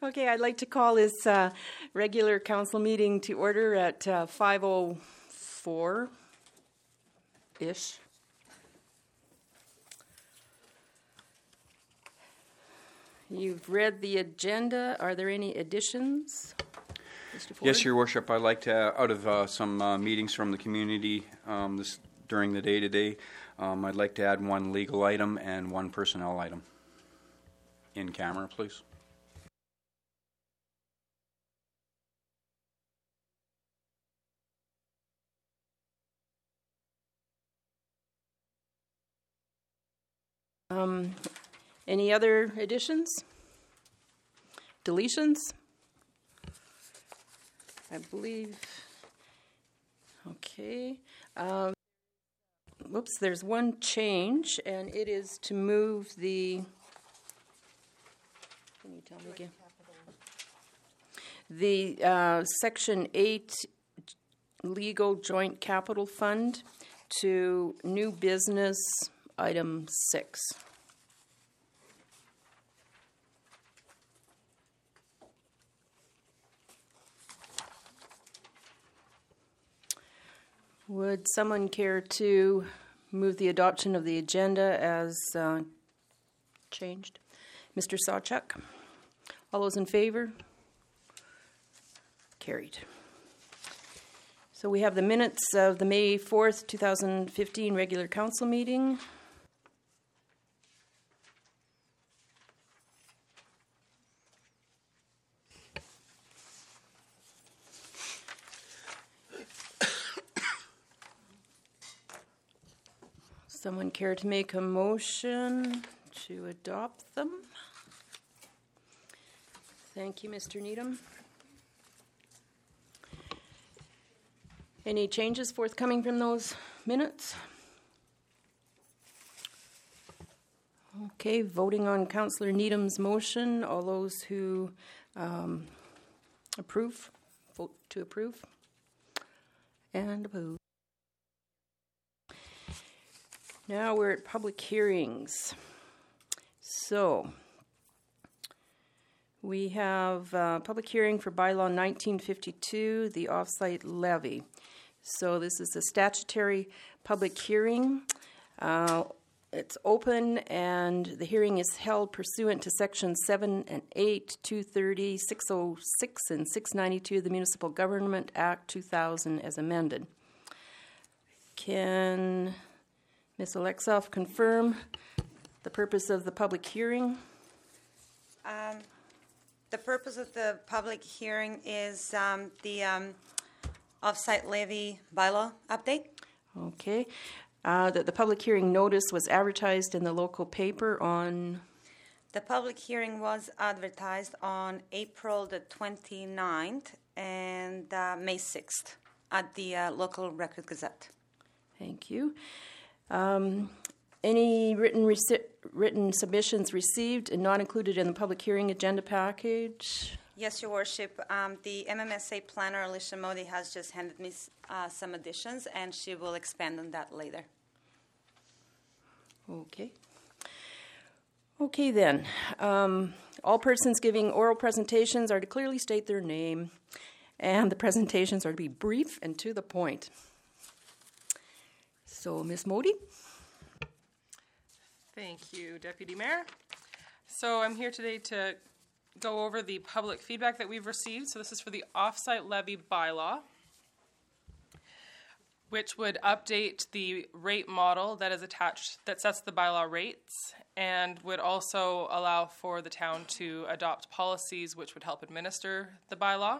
Okay, I'd like to call this uh, regular council meeting to order at uh, 5:04 ish. You've read the agenda. Are there any additions? Yes, Your Worship. I'd like to, out of uh, some uh, meetings from the community um, this, during the day today, um, I'd like to add one legal item and one personnel item. In camera, please. Um, any other additions? Deletions? I believe. Okay. Um, whoops, there's one change, and it is to move the. Can you tell me again? The uh, Section 8 Legal Joint Capital Fund to new business item 6. Would someone care to move the adoption of the agenda as uh, changed? Mr. Sawchuk? All those in favor? Carried. So we have the minutes of the May 4th, 2015 regular council meeting. Someone care to make a motion to adopt them? Thank you, Mr. Needham. Any changes forthcoming from those minutes? Okay, voting on Councillor Needham's motion. All those who um, approve, vote to approve. And opposed. Now we're at public hearings. So, we have a public hearing for bylaw 1952, the offsite levy. So, this is a statutory public hearing. Uh, it's open and the hearing is held pursuant to section 7 and 8, 230, 606, and 692 of the Municipal Government Act 2000 as amended. Can Ms. Alexoff confirm the purpose of the public hearing? Um, The purpose of the public hearing is um, the um, off-site levy bylaw update. Okay. Uh, That the public hearing notice was advertised in the local paper on, The public hearing was advertised on April the 29th and uh, May 6th at the uh, local Record Gazette. thank you. Um, Any written, reci- written submissions received and not included in the public hearing agenda package? Yes, Your Worship. Um, the MMSA planner, Alicia Modi, has just handed me uh, some additions, and she will expand on that later. Okay. Okay, then. Um, all persons giving oral presentations are to clearly state their name, and the presentations are to be brief and to the point. So, Ms. Modi? Thank you, Deputy Mayor. So I'm here today to go over the public feedback that we've received. So this is for the offsite levy bylaw, which would update the rate model that is attached, that sets the bylaw rates, and would also allow for the town to adopt policies which would help administer the bylaw.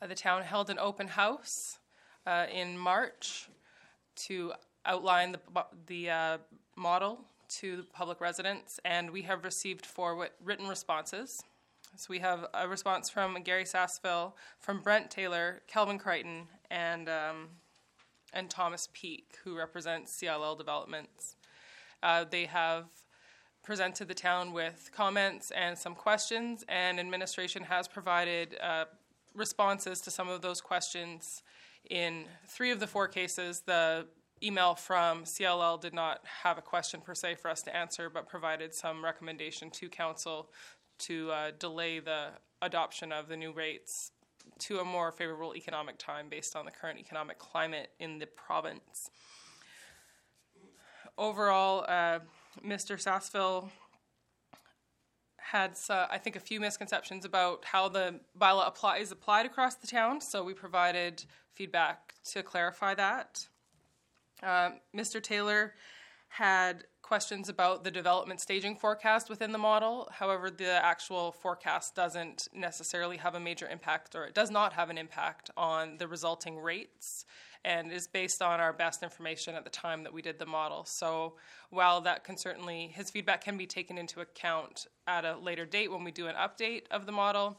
Uh, the town held an open house uh, in March to outline the, the uh, model to public residents, and we have received four written responses. So we have a response from Gary Sassville, from Brent Taylor, Kelvin Crichton, and um, and Thomas Peak, who represents CLL Developments. Uh, they have presented the town with comments and some questions, and administration has provided uh, responses to some of those questions. In three of the four cases, the email from CLL did not have a question per se for us to answer, but provided some recommendation to council to uh, delay the adoption of the new rates to a more favorable economic time based on the current economic climate in the province. Overall, uh, Mr. Sassville had, uh, I think, a few misconceptions about how the bylaw apply, is applied across the town, so we provided feedback to clarify that. Uh, Mr. Taylor had questions about the development staging forecast within the model. However, the actual forecast doesn't necessarily have a major impact, or it does not have an impact on the resulting rates, and is based on our best information at the time that we did the model. So, while that can certainly, his feedback can be taken into account at a later date when we do an update of the model,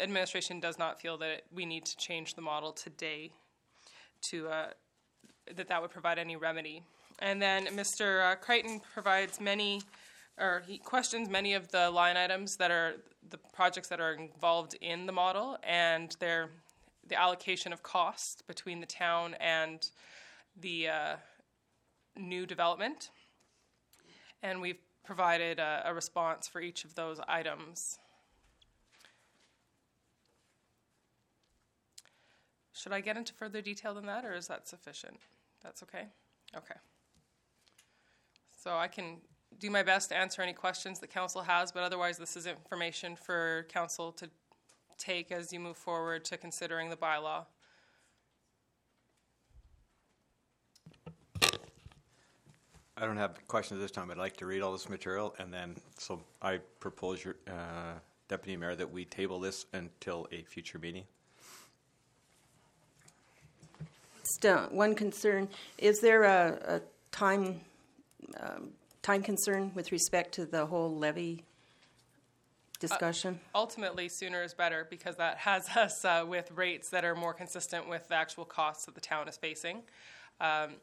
administration does not feel that we need to change the model today to uh, that that would provide any remedy. And then Mr. uh, Crichton provides many, or he questions many of the line items that are the projects that are involved in the model and their the allocation of cost between the town and the uh, new development. And we've provided a, a response for each of those items. Should I get into further detail than that, or is that sufficient? That's okay? Okay. So I can do my best to answer any questions that council has, but otherwise, this is information for council to take as you move forward to considering the bylaw. I don't have questions this time. I'd like to read all this material, and then, so I propose, your uh, Deputy Mayor, that we table this until a future meeting. Still, one concern, is there a, a time, um, time concern with respect to the whole levy discussion? Ultimately, sooner is better because that has us uh, with rates that are more consistent with the actual costs that the town is facing. Um,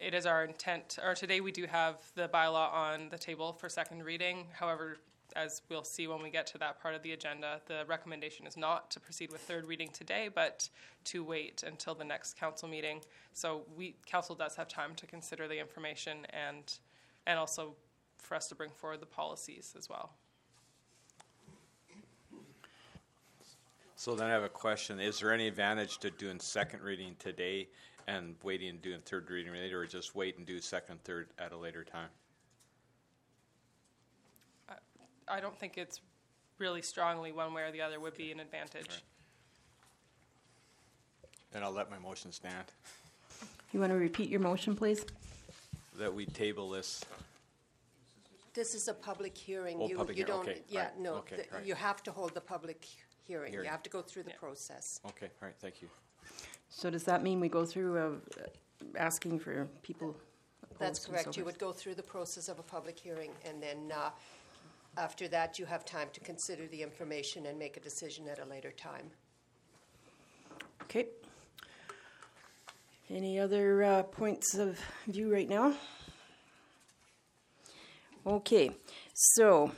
it is our intent, or today we do have the bylaw on the table for second reading. However, as we'll see when we get to that part of the agenda, the recommendation is not to proceed with third reading today, but to wait until the next council meeting. So we, council does have time to consider the information and, and also for us to bring forward the policies as well. So then I have a question. Is there any advantage to doing second reading today and waiting and doing third reading later, or just wait and do second, third at a later time? I don't think it's really strongly one way or the other would be an advantage. Then I'll let my motion stand. You want to repeat your motion, please? That we table this. This is a public hearing. Oh, You- public You hearing, don't, okay, yeah, right, no, okay, the- right. you have to hold the public hearing. You Hearing. have to go through the Yeah. process. Okay, all right, thank you. So does that mean we go through uh, asking for people? That's opposed and so correct. You forth? would go through the process of a public hearing, and then uh, after that, you have time to consider the information and make a decision at a later time. Okay. Any other uh, points of view right now? Okay, so,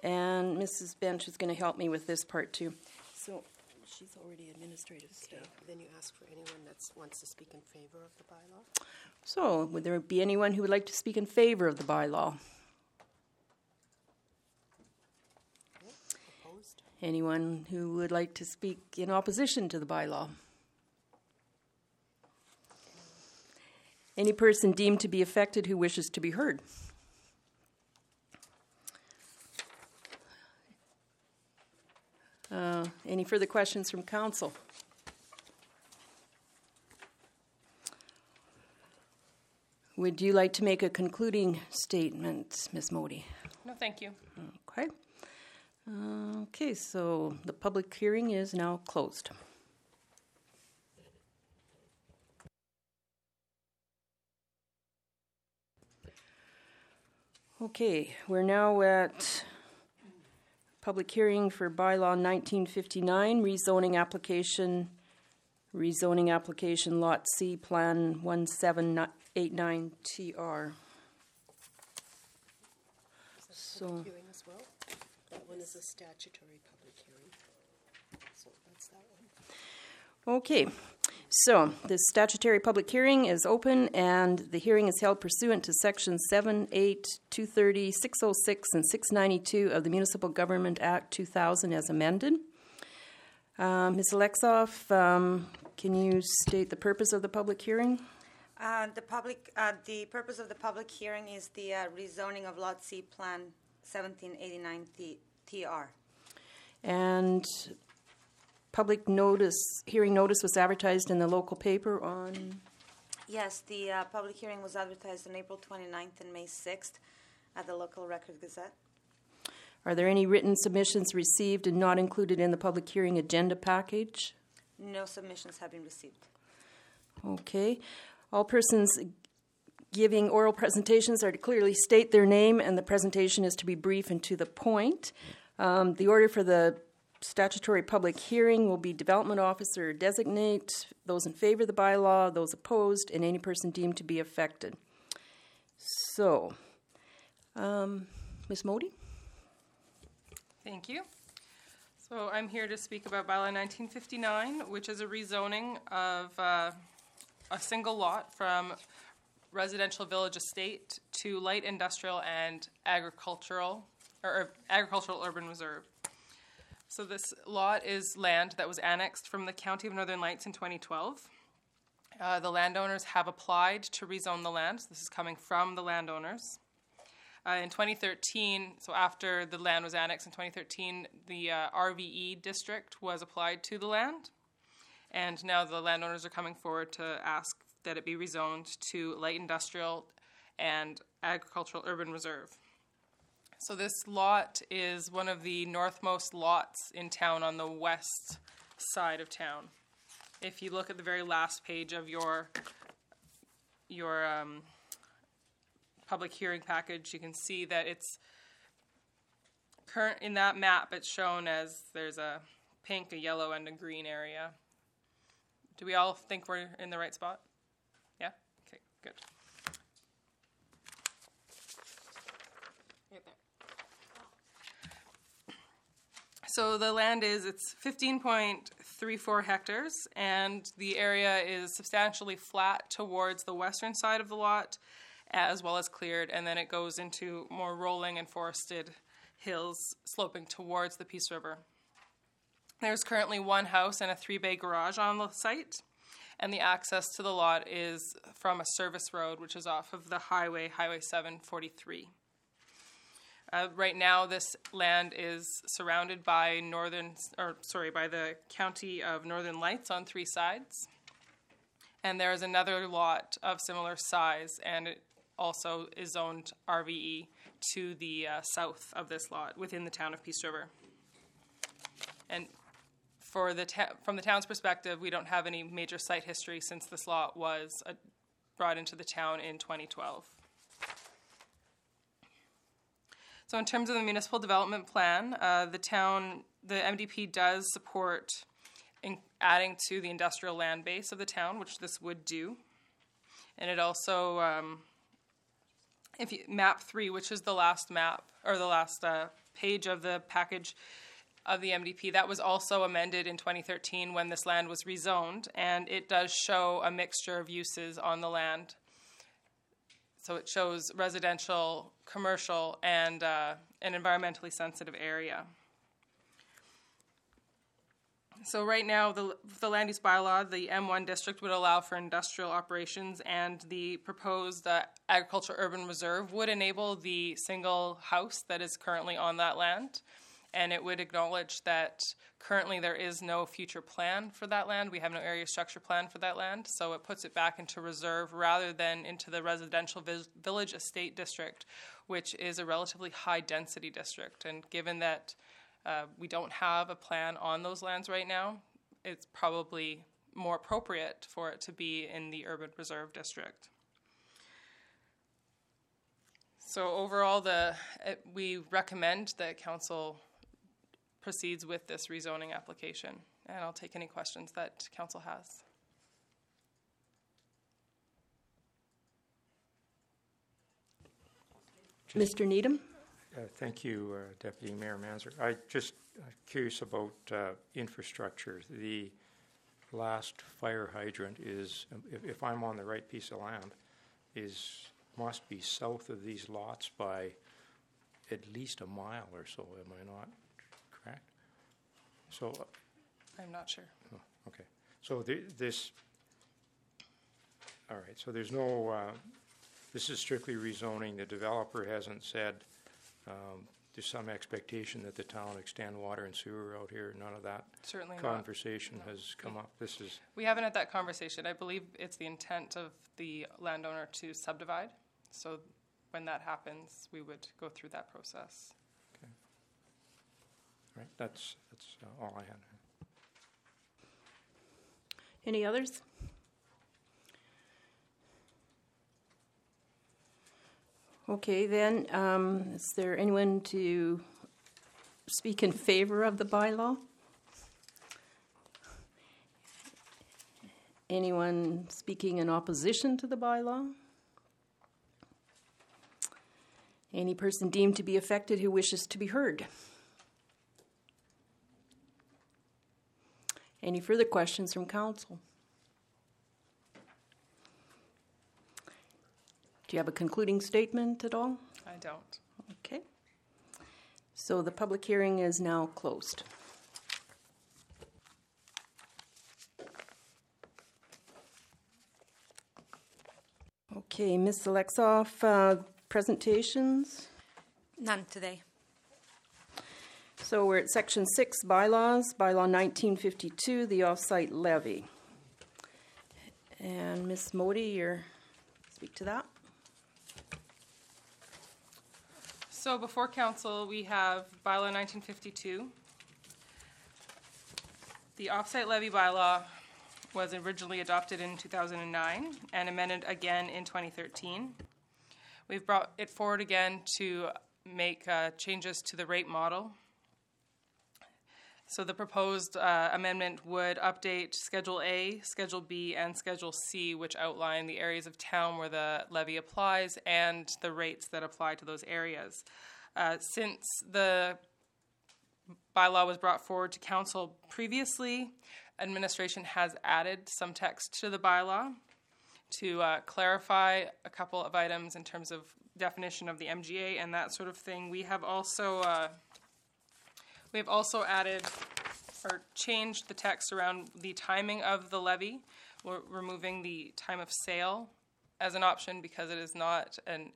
and Mrs. Bench is going to help me with this part too. So, she's already administrative staff. Then you ask for anyone that wants to speak in favor of the bylaw. So, would there be anyone who would like to speak in favor of the bylaw? Opposed? Anyone who would like to speak in opposition to the bylaw? Any person deemed to be affected who wishes to be heard? Uh, Any further questions from council? Would you like to make a concluding statement, Ms. Modi? No, thank you. Okay. Uh, Okay, so the public hearing is now closed. Okay, we're now at public hearing for bylaw 1959, rezoning application, rezoning application Lot C, Plan 1789TR. So. Hearing as well? That one is a statutory public hearing. So that's that one. Okay, so the statutory public hearing is open and the hearing is held pursuant to Section 7, 8, 230, 606, and 692 of the Municipal Government Act 2000 as amended. Uh, Ms. Alexoff, um, can you state the purpose of the public hearing? Uh, the public, uh, the purpose of the public hearing is the uh, rezoning of Lot C Plan 1789 TR. And public notice, hearing notice was advertised in the local paper on, Yes, the uh, public hearing was advertised on April 29th and May 6th at the local Record Gazette. are there any written submissions received and not included in the public hearing agenda package? No submissions have been received. Okay. All persons giving oral presentations are to clearly state their name, and the presentation is to be brief and to the point. Um, the order for the statutory public hearing will be development officer designate, those in favor of the bylaw, those opposed, and any person deemed to be affected. So, um, Ms. Modi? Thank you. So I'm here to speak about bylaw 1959, which is a rezoning of uh, a single lot from residential village estate to light industrial and agricultural, or agricultural urban reserve. So this lot is land that was annexed from the County of Northern Lights in 2012. Uh, the landowners have applied to rezone the land. This is coming from the landowners. Uh, in 2013, so after the land was annexed in 2013, the uh, RVE district was applied to the land, and now the landowners are coming forward to ask that it be rezoned to light industrial and agricultural urban reserve. So this lot is one of the northmost lots in town on the west side of town. If you look at the very last page of your your um, public hearing package, you can see that it's current in that map. It's shown as there's a pink, a yellow, and a green area. Do we all think we're in the right spot? Yeah. Okay. Good. So the land is it's 15.34 hectares, and the area is substantially flat towards the western side of the lot, as well as cleared, and then it goes into more rolling and forested hills sloping towards the Peace River. There's currently one house and a three bay garage on the site, and the access to the lot is from a service road, which is off of the highway, Highway 743. Uh, right now, this land is surrounded by northern, or sorry, by the county of Northern Lights on three sides, and there is another lot of similar size, and it also is zoned RVE to the uh, south of this lot within the town of Peace River. And for the ta- from the town's perspective, we don't have any major site history since this lot was uh, brought into the town in 2012. So, in terms of the municipal development plan, uh, the town, the MDP does support in adding to the industrial land base of the town, which this would do. And it also, um, if you, map three, which is the last map or the last uh, page of the package of the MDP, that was also amended in 2013 when this land was rezoned, and it does show a mixture of uses on the land. So it shows residential, commercial, and uh, an environmentally sensitive area. So right now, the, the land use bylaw, the M1 district would allow for industrial operations, and the proposed uh, urban reserve would enable the single house that is currently on that land. And it would acknowledge that currently there is no future plan for that land. We have no area structure plan for that land, so it puts it back into reserve rather than into the residential vis- village estate district, which is a relatively high density district. And given that uh, we don't have a plan on those lands right now. It's probably more appropriate for it to be in the urban reserve district. So overall, the uh, we recommend that council proceeds with this rezoning application, and I'll take any questions that council has. Mr. Needham? Uh, Thank you, uh, Deputy Mayor Manzer. I just uh, curious about uh, infrastructure. The last fire hydrant is, if, if I'm on the right piece of land, is, must be south of these lots by at least a mile or so, am I not correct? So, uh, I'm not sure. oh, okay, so the, this, all right, so there's no, uh, this is strictly rezoning, the developer hasn't said, um, there's some expectation that the town extend water and sewer out here, none of that Certainly not. conversation has come up, this is, We haven't had that conversation. I believe it's the intent of the landowner to subdivide. So when that happens, we would go through that process. Right, that's, that's uh, all I had. Any others? Okay, then, um, is there anyone to speak in favor of the bylaw? Anyone speaking in opposition to the bylaw? Any person deemed to be affected who wishes to be heard? Any further questions from council? Do you have a concluding statement at all? I don't. Okay. So the public hearing is now closed. Okay, Ms. Alexoff, uh, presentations. None today. So we're at section six bylaws, bylaw 1952, the offsite levy. And Ms. Modi, you're speak to that. So before council, we have bylaw 1952. The offsite levy bylaw was originally adopted in 2009 and amended again in 2013. We've brought it forward again to make uh, changes to the rate model. So the proposed uh, amendment would update Schedule A, Schedule B, and Schedule C, which outline the areas of town where the levy applies and the rates that apply to those areas. Uh, since the bylaw was brought forward to council previously, administration has added some text to the bylaw to uh, clarify a couple of items in terms of definition of the MGA and that sort of thing. We have also uh, we have also added or changed the text around the timing of the levy. We're removing the time of sale as an option because it is not an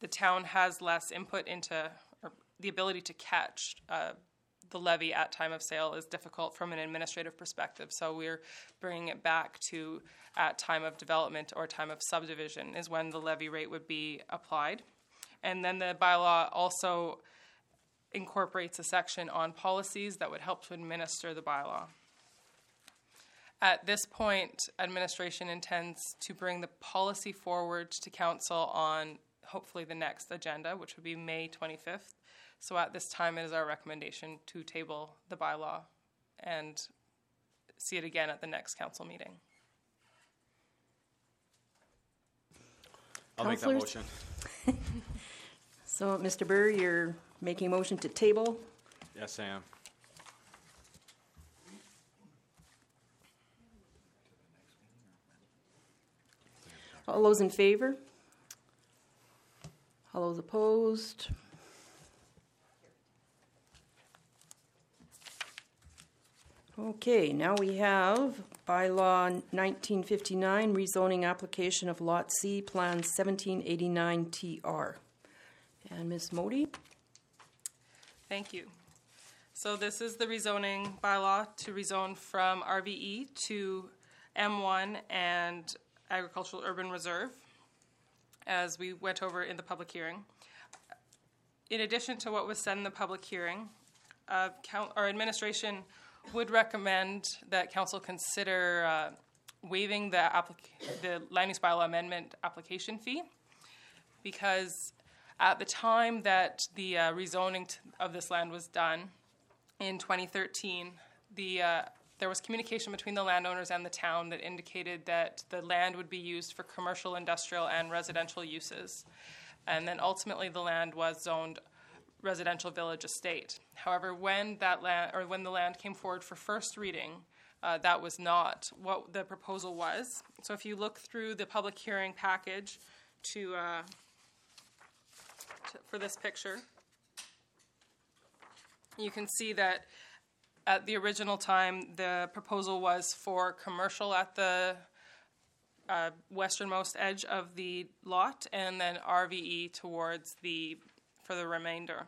the town has less input into or the ability to catch uh, the levy at time of sale is difficult from an administrative perspective. So we're bringing it back to at time of development or time of subdivision is when the levy rate would be applied. And then the bylaw also incorporates a section on policies that would help to administer the bylaw. At this point, administration intends to bring the policy forward to council on hopefully the next agenda, which would be May 25th. So at this time, it is our recommendation to table the bylaw and see it again at the next council meeting. I'll make that Councillors? motion. So, Mr. Burr, you're making a motion to table. Yes, I am. All those in favor? All those opposed? Okay, now we have bylaw 1959, rezoning application of Lot C, Plan 1789 TR. And Ms. Modi? Thank you. So this is the rezoning bylaw to rezone from RVE to M1 and agricultural urban reserve, as we went over in the public hearing. In addition to what was said in the public hearing, uh, our administration would recommend that council consider uh, waiving the, applic- the land use bylaw amendment application fee because at the time that the uh, rezoning t- of this land was done in 2013, the uh, there was communication between the landowners and the town that indicated that the land would be used for commercial, industrial, and residential uses. And then ultimately, the land was zoned residential village estate. However, when that land or when the land came forward for first reading, uh, that was not what the proposal was. So if you look through the public hearing package to, uh, for this picture, you can see that at the original time, the proposal was for commercial at the uh, westernmost edge of the lot, and then RVE towards the for the remainder.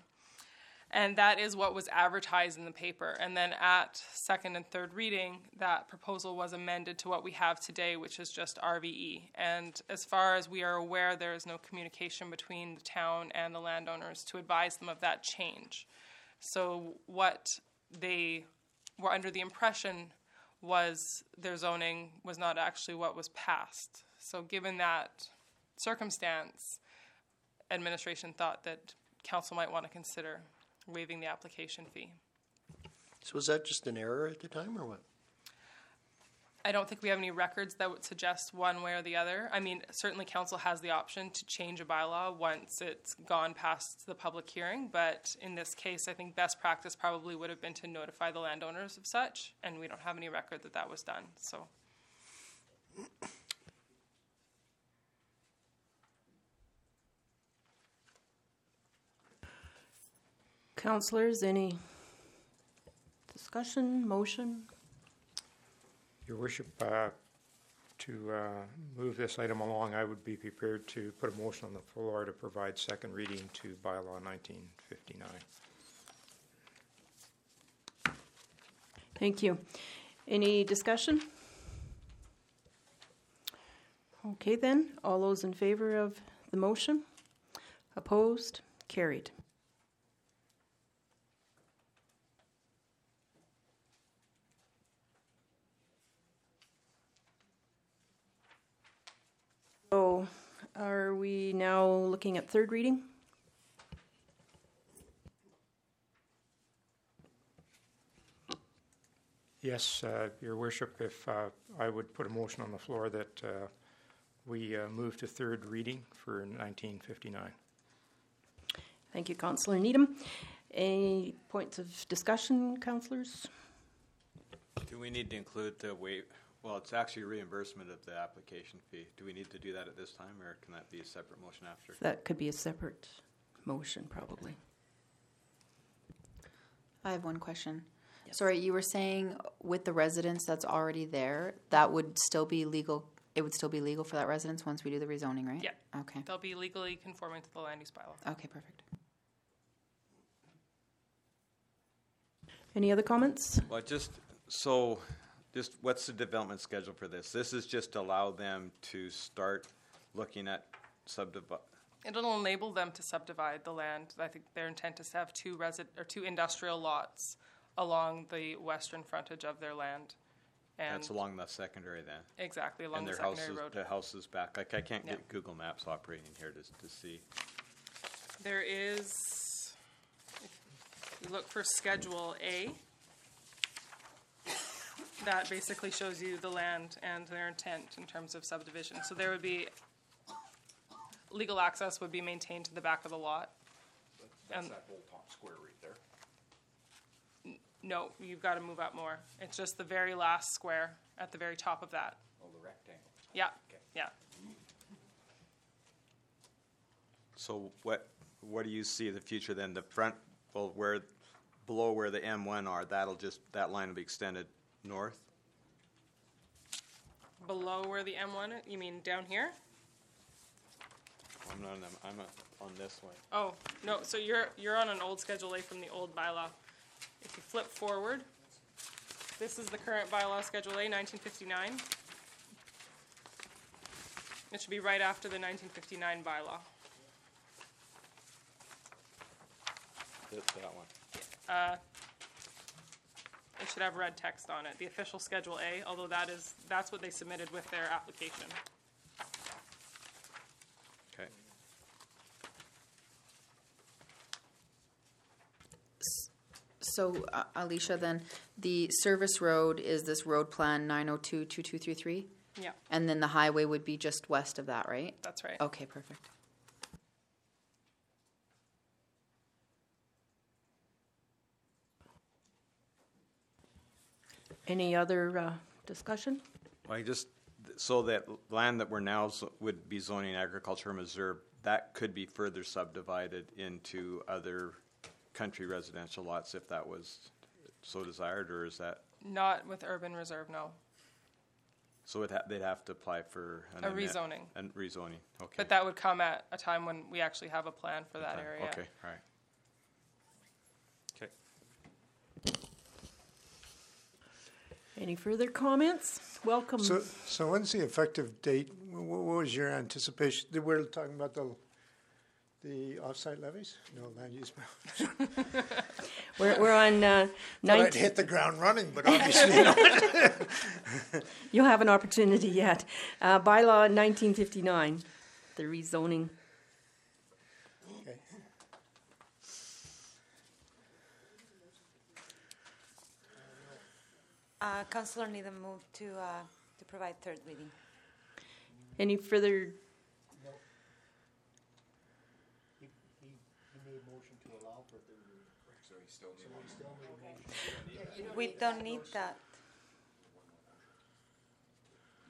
And that is what was advertised in the paper. And then at second and third reading, that proposal was amended to what we have today, which is just RVE. And as far as we are aware, there is no communication between the town and the landowners to advise them of that change. So what they were under the impression was their zoning was not actually what was passed. So given that circumstance, administration thought that council might want to consider waiving the application fee. So was that just an error at the time, or what? I don't think we have any records that would suggest one way or the other. I mean, certainly council has the option to change a bylaw once it's gone past the public hearing, but in this case, I think best practice probably would have been to notify the landowners of such, and we don't have any record that that was done, so. Councillors, any discussion, motion? Your worship, uh, to uh, move this item along, I would be prepared to put a motion on the floor to provide second reading to bylaw 1959. Thank you. Any discussion? Okay, then, all those in favor of the motion? Opposed? Carried. So, are we now looking at third reading? Yes, uh, your worship, if uh, I would put a motion on the floor that uh, we uh, move to third reading for 1959. Thank you, Councillor Needham. Any points of discussion, councillors? Do we need to include the waive, well, it's actually reimbursement of the application fee. Do we need to do that at this time, or can that be a separate motion after? That could be a separate motion, probably. I have one question. Sorry, you were saying with the residence that's already there, that would still be legal. It would still be legal for that residence once we do the rezoning, right? Yeah. Okay. They'll be legally conforming to the land use bylaw. Okay, perfect. Any other comments? Well, just, so, just what's the development schedule for this? This is just to allow them to start looking at subdivi, It'll enable them to subdivide the land. I think their intent is to have two resi- or two industrial lots along the western frontage of their land. And that's along the secondary then? exactly along And the their house secondary is, road. the house is back, like, I can't Yeah. get Google Maps operating here to, to see. There is, if you look for Schedule A, that basically shows you the land and their intent in terms of subdivision. So there would be, legal access would be maintained to the back of the lot. That's And- that whole top square right there. No, you've got to move up more. It's just the very last square at the very top of that. Oh, the rectangle. Yeah, yeah. So what, what do you see in the future then? The front, well, where, below where the M1 are, that'll just, that line will be extended north? Below where the M1, you mean down here? I'm not on them, I'm on this one. Oh, no, so you're, you're on an old Schedule A from the old bylaw. If you flip forward, this is the current bylaw, Schedule A, 1959. It should be right after the 1959 bylaw. That, that one. It should have red text on it, the official Schedule A, although that is, that's what they submitted with their application. Okay. So, uh, Alicia, then the service road is this road plan 902 2233? Yeah, And then the highway would be just west of that, right? that's right. Okay, perfect. Any other uh, discussion? Well, just, so that land that we're now zo- would be zoning agricultural reserve, that could be further subdivided into other country residential lots if that was so desired, or is that, Not with urban reserve, no. so it ha- they'd have to apply for an A amend- rezoning. And rezoning, okay. But that would come at a time when we actually have a plan for that Okay, area. Okay, all right. Any further comments? Welcome. So, so when's the effective date? Wh- wh- What was your anticipation? We're talking about the, the off-site levies? No, land use. We're, we're on uh, Thought I'd hit the ground running, but obviously not. You'll have an opportunity yet. Uh, bylaw 1959, the rezoning. Okay. Uh, Councillor Needham moved to, uh, to provide third reading. Any further? We don't need that.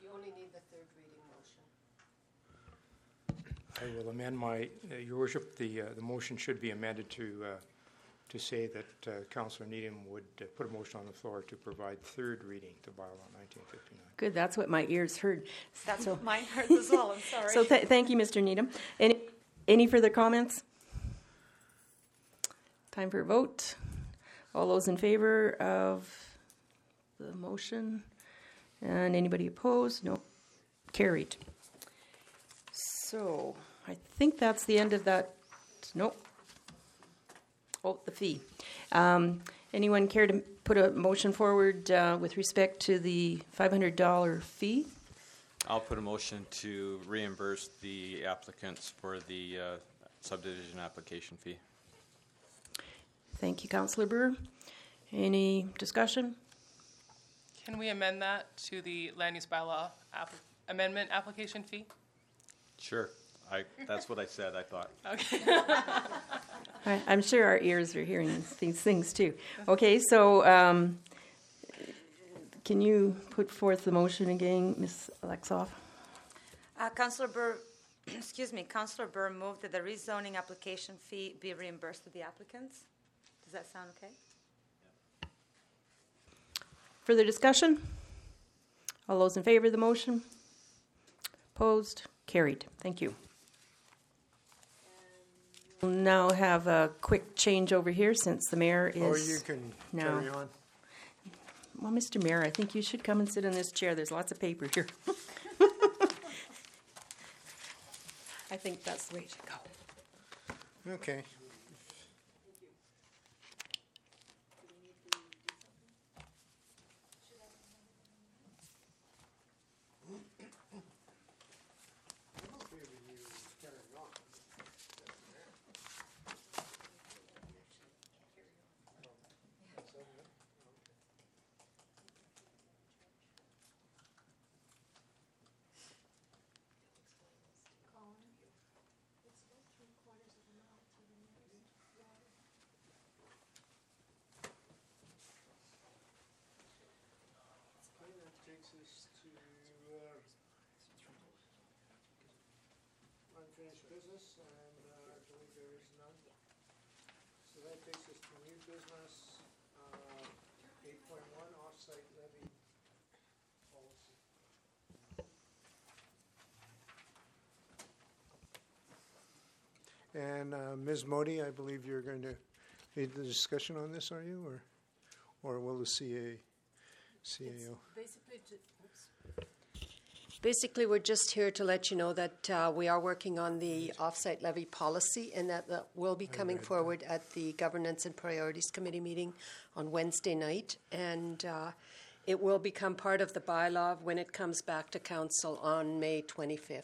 You only need the third reading motion. I will amend my, uh, your worship, the, uh, the motion should be amended to, uh, to say that uh, Councillor Needham would uh, put a motion on the floor to provide third reading to bylaw 1959. Good, that's what my ears heard. That's So- mine heard as well, I'm sorry. So th- thank you, Mr. Needham. Any, any further comments? Time for a vote. All those in favor of the motion? And anybody opposed? No. Carried. So I think that's the end of that. Nope. Oh, the fee. Um, anyone care to put a motion forward uh, with respect to the $500 fee? I'll put a motion to reimburse the applicants for the uh, subdivision application fee. Thank you, Councillor Brewer. Any discussion? Can we amend that to the land use bylaw app- amendment application fee? Sure. I, that's what I said, I thought. Okay. I- I'm sure our ears are hearing these- these things too. Okay, so um, can you put forth the motion again, Ms. Alexoff? Uh, Councillor Burr, excuse me, Councillor Burr moved that the rezoning application fee be reimbursed to the applicants. Does that sound okay? Further discussion? All those in favor of the motion? Opposed? Carried. Thank you. We'll now have a quick change over here since the mayor oh, is. Or you can No. carry on. Well, Mr. Mayor, I think you should come and sit in this chair. There's lots of paper here. I think that's the way it should go. Okay. Us to uh, unfinished business, and uh, I believe there is none. So that takes us to new business, uh, eight point one, off-site levy policy. And uh, Ms. Modi, I believe you're going to lead the discussion on this, are you, or, or will the CA, CAO? Basically, we're just here to let you know that uh, we are working on the offsite levy policy, and that, that will be coming forward at the Governance and Priorities Committee meeting on Wednesday night, and uh, it will become part of the bylaw when it comes back to council on May 25th.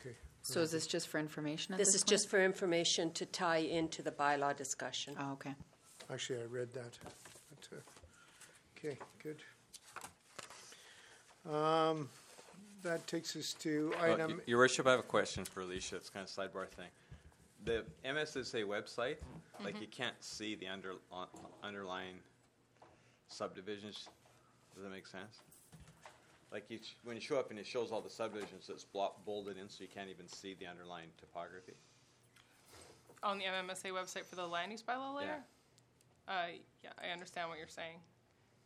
Okay. So is this just for information at this This is point? just for information to tie into the bylaw discussion. Oh, okay. Actually, I read that. But, uh, Okay, good. Um, That takes us to Uh, item, y- Your worship, I have a question for Alicia, it's kind of a sidebar thing. The MSSA website, like you can't see the under, on- underlying subdivisions. Does that make sense? Like you, sh- when you show up and it shows all the subdivisions, it's block bolded in, so you can't even see the underlying topography. On the MMSA website for the land use bylaw layer? Uh, yeah, I understand what you're saying.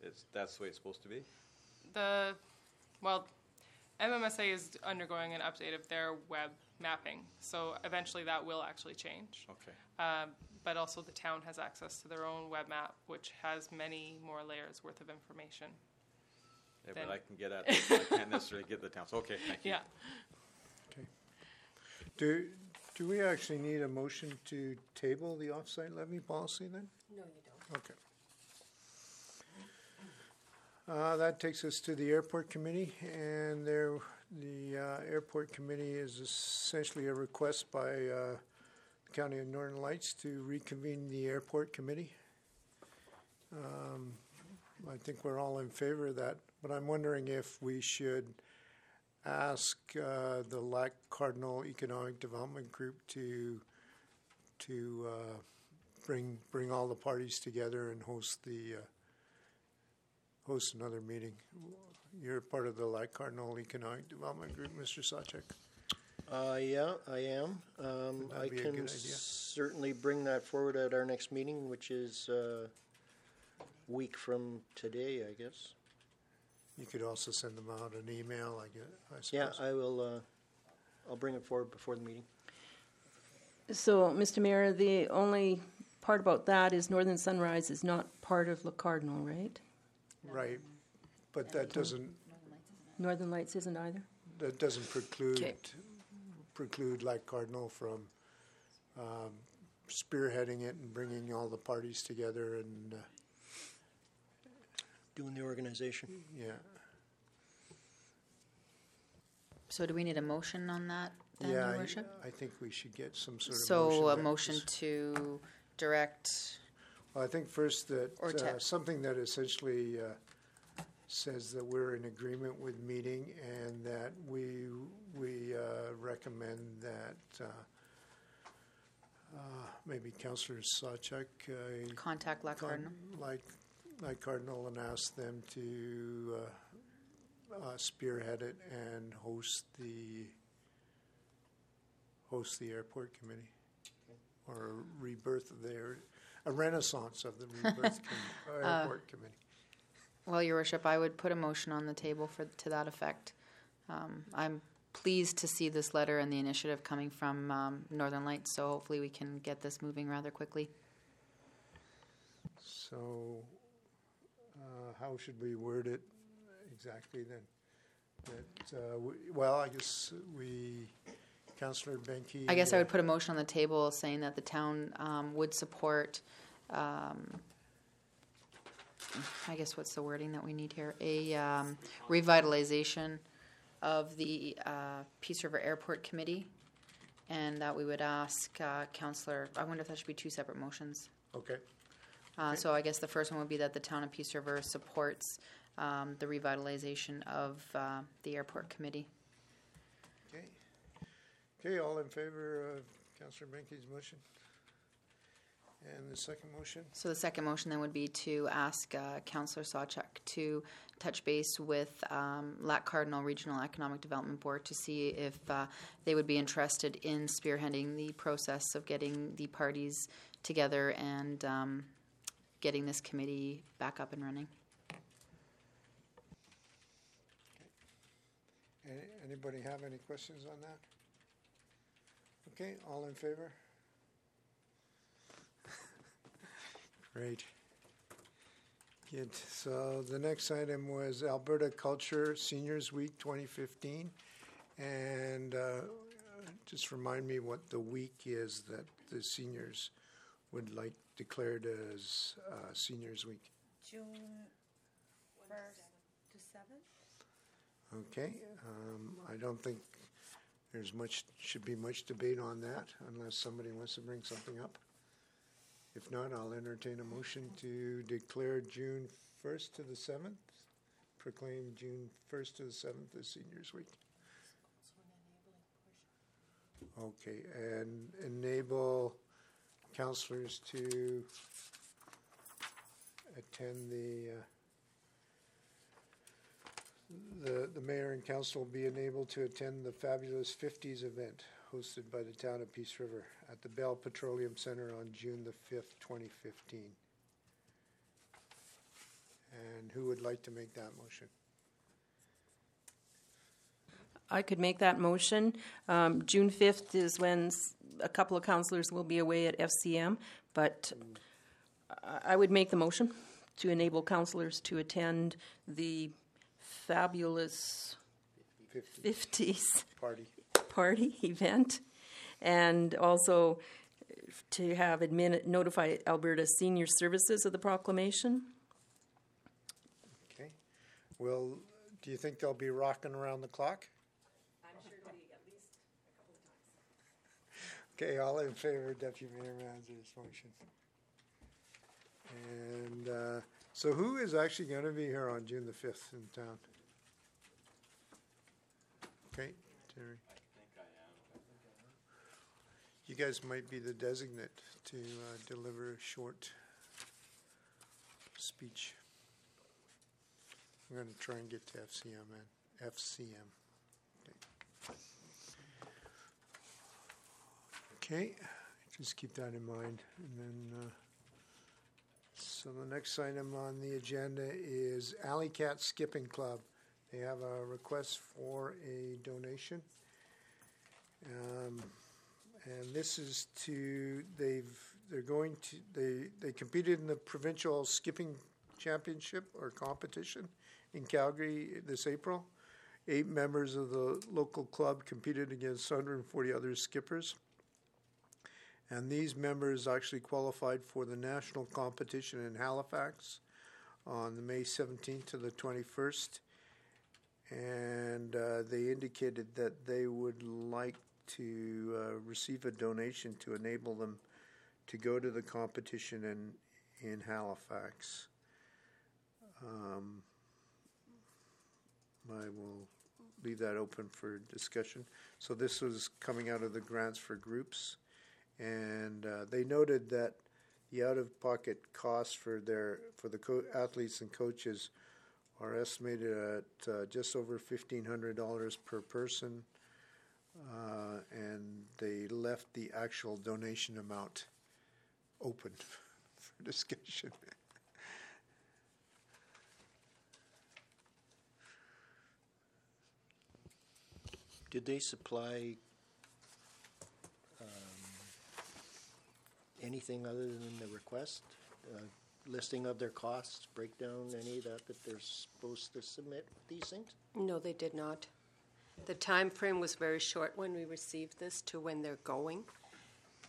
It's, that's the way it's supposed to be. The, well, MMSA is undergoing an update of their web mapping, so eventually that will actually change. Okay. Um, but also the town has access to their own web map, which has many more layers worth of information. Yeah, Then- but I can get at, this, but I can't necessarily get the towns. Okay, thank you. Yeah. Okay. Do, do we actually need a motion to table the offsite levy policy then? No, you don't. Okay. Uh, that takes us to the airport committee, and there, the uh, airport committee is essentially a request by uh, the County of Northern Lights to reconvene the airport committee. Um, I think we're all in favor of that, but I'm wondering if we should ask uh, the Lac Cardinal Economic Development Group to to uh, bring bring all the parties together and host the uh, host another meeting. You're part of the Lac Cardinal Economic Development Group, Mr. Sawchuk. Uh, yeah, I am. Um, I can certainly bring that forward at our next meeting, which is uh, week from today, I guess. You could also send them out an email, I guess. I Yeah. I will. Uh, I'll bring it forward before the meeting. So, Mr. Mayor, the only part about that is Northern Sunrise is not part of Lac Cardinal, right? Right, but that doesn't Northern Lights isn't either? that doesn't preclude Okay. preclude like Cardinal from um, spearheading it and bringing all the parties together and uh, Doing the organization. yeah. So do we need a motion on that, then, yeah, Your I- Worship? I, think we should get some sort of So a that motion is- to direct, Well, I think first that Or uh, te- something that essentially uh, says that we're in agreement with meeting and that we we uh, recommend that uh, uh, maybe Councillor Sawchuk uh, contact La con- Cardinal? like like Cardinal and ask them to uh, uh, spearhead it and host the host the airport committee or rebirth of their a renaissance of the rebirth com- uh, airport committee. Well, Your Worship, I would put a motion on the table for, to that effect. Um, I'm pleased to see this letter and the initiative coming from um, Northern Lights, so hopefully we can get this moving rather quickly. So, uh, how should we word it exactly then? That uh, we, well, I guess we, Councillor Benke. I guess I would put a motion on the table saying that the town um, would support, um, I guess what's the wording that we need here? A um, revitalization of the uh, Peace River Airport Committee, and that we would ask uh, Councillor, I wonder if that should be two separate motions. Okay. Uh, So I guess the first one would be that the town of Peace River supports um, the revitalization of uh, the airport committee. Okay. Okay, all in favor of Councillor Benke's motion? And the second motion? So the second motion then would be to ask uh, Councillor Sawchuk to touch base with um, Lac Cardinal Regional Economic Development Board to see if uh, they would be interested in spearheading the process of getting the parties together and um, getting this committee back up and running. Any- Anybody have any questions on that? Okay, all in favor? Great. Good. So the next item was Alberta Culture Seniors Week 2015. And uh, just remind me what the week is that the seniors would like declared as uh, Seniors Week. June 1st to 7th? Okay, um, I don't think there's much, should be much debate on that unless somebody wants to bring something up. If not, I'll entertain a motion to declare June first to the seventh, proclaim June first to the seventh as Seniors Week. Okay, and enable counselors to attend the, uh, the, the mayor and council being able to attend the fabulous 50s event hosted by the town of Peace River at the Bell Petroleum Center on June the 5th, 2015. And who would like to make that motion? I could make that motion. Um, June 5th is when a couple of counselors will be away at FCM, but I- I would make the motion to enable counselors to attend the fabulous 50 50s party. party event, and also to have admin notify Alberta Senior Services of the proclamation. Okay. Well, do you think they'll be rocking around the clock? I'm sure it'll be at least a couple of times. Okay, all in favor, of Deputy Mayor Manzer's motion. And uh, so, who is actually going to be here on June the fifth in town? Okay, Terry. You guys might be the designate to uh, deliver a short speech. I'm going to try and get to FCM and FCM. Okay, just keep that in mind. And then, uh, so the next item on the agenda is Alley Cat Skipping Club. They have a request for a donation. Um, and this is to, they've, they're going to, they, they competed in the provincial skipping championship or competition in Calgary this April. Eight members of the local club competed against 140 other skippers. And these members actually qualified for the national competition in Halifax on the May 17th to the 21st. And uh, they indicated that they would like to uh, receive a donation to enable them to go to the competition in, in Halifax. Um, I will leave that open for discussion. So this was coming out of the grants for groups, and uh, they noted that the out-of-pocket costs for their for the co- athletes and coaches are estimated at uh, just over fifteen hundred dollars per person, uh, and they left the actual donation amount open for discussion. Did they supply um, anything other than the request? Uh, Listing of their costs, breakdown, any of that that they're supposed to submit these things? No, they did not. The time frame was very short when we received this to when they're going.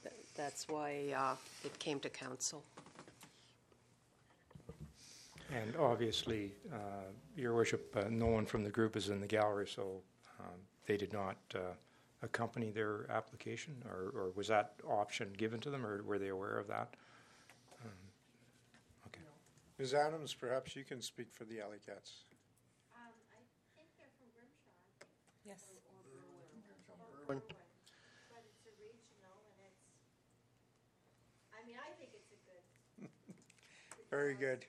Th- That's why uh, it came to council. And obviously, uh, Your Worship, uh, no one from the group is in the gallery, so um, they did not uh, accompany their application, or, or was that option given to them, or were they aware of that? Um, Okay. Ms. Adams, perhaps you can speak for the Alley Cats. Yes. When- but it's a regional and it's, I mean, I think it's a good. Very good.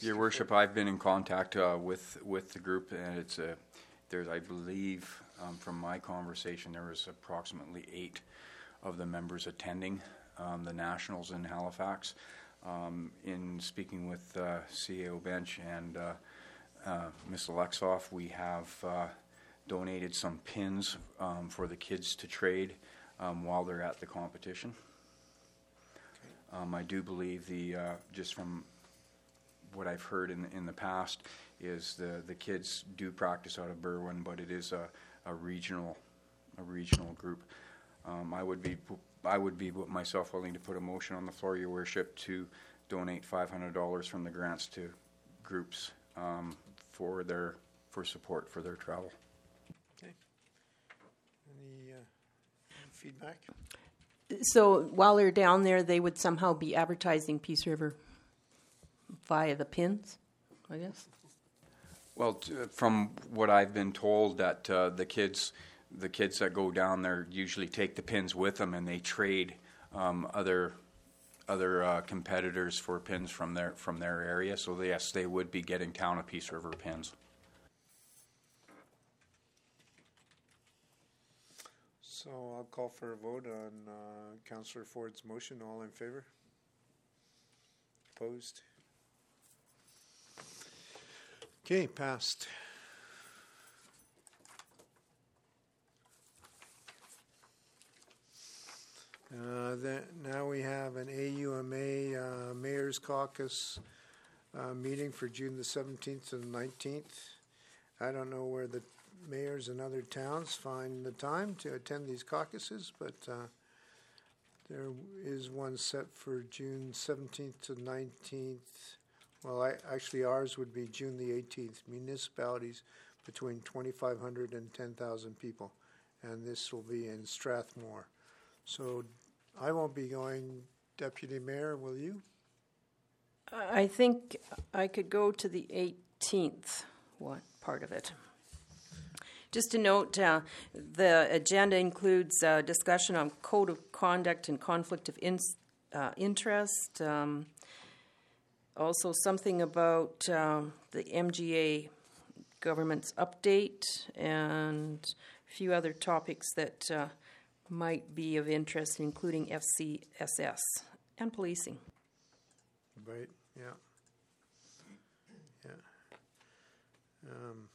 Your Worship, I've been in contact uh, with with the group, and it's a there's I believe um, from my conversation there was approximately eight of the members attending um, the nationals in Halifax. Um, in speaking with uh, CAO Bench and uh, uh, Ms. Alexoff, we have uh, donated some pins um, for the kids to trade um, while they're at the competition. Um, I do believe the uh, just from what I've heard in in the past is the the kids do practice out of Berwyn, but it is a, a regional a regional group. Um, I would be I would be myself willing to put a motion on the floor, Your Worship, to donate five hundred dollars from the grants to groups um, for their for support for their travel. Okay. Any uh, feedback? So while they're down there, they would somehow be advertising Peace River via the pins, I guess. Well, t- from what I've been told, that uh, the kids, the kids that go down there usually take the pins with them and they trade um, other other uh, competitors for pins from their from their area. So yes, they would be getting Town of Peace River pins. So I'll call for a vote on uh, Councillor Ford's motion. All in favor? Opposed? Okay, passed. Uh, then, now we have an AUMA uh, Mayor's Caucus uh, meeting for June the 17th and 19th. I don't know where the mayors in other towns find the time to attend these caucuses, but uh, there is one set for June 17th to 19th. Well, I, actually, ours would be June the 18th. Municipalities between 2,500 and 10,000 people, and this will be in Strathmore. So I won't be going, Deputy Mayor, will you? I think I could go to the 18th, What part of it. Just to note, uh, the agenda includes uh, discussion on code of conduct and conflict of in, uh, interest. Um, also, something about um, the MGA government's update and a few other topics that uh, might be of interest, including FCSS and policing. Right, yeah. Yeah. Um,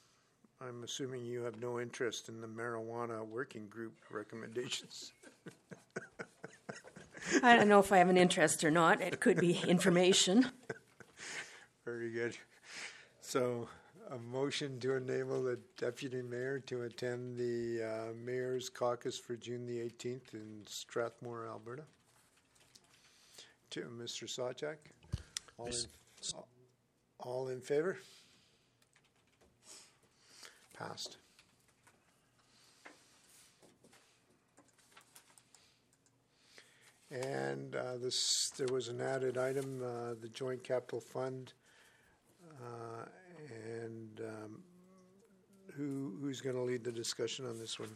I'm assuming you have no interest in the marijuana working group recommendations. I don't know if I have an interest or not. It could be information. Very good. So, a motion to enable the deputy mayor to attend the uh, mayor's caucus for June the 18th in Strathmore, Alberta. To Mr. Sawchuk. All in, all in favor? Passed. And uh, this, there was an added item, uh, the joint capital fund, uh, and um, who who's going to lead the discussion on this one?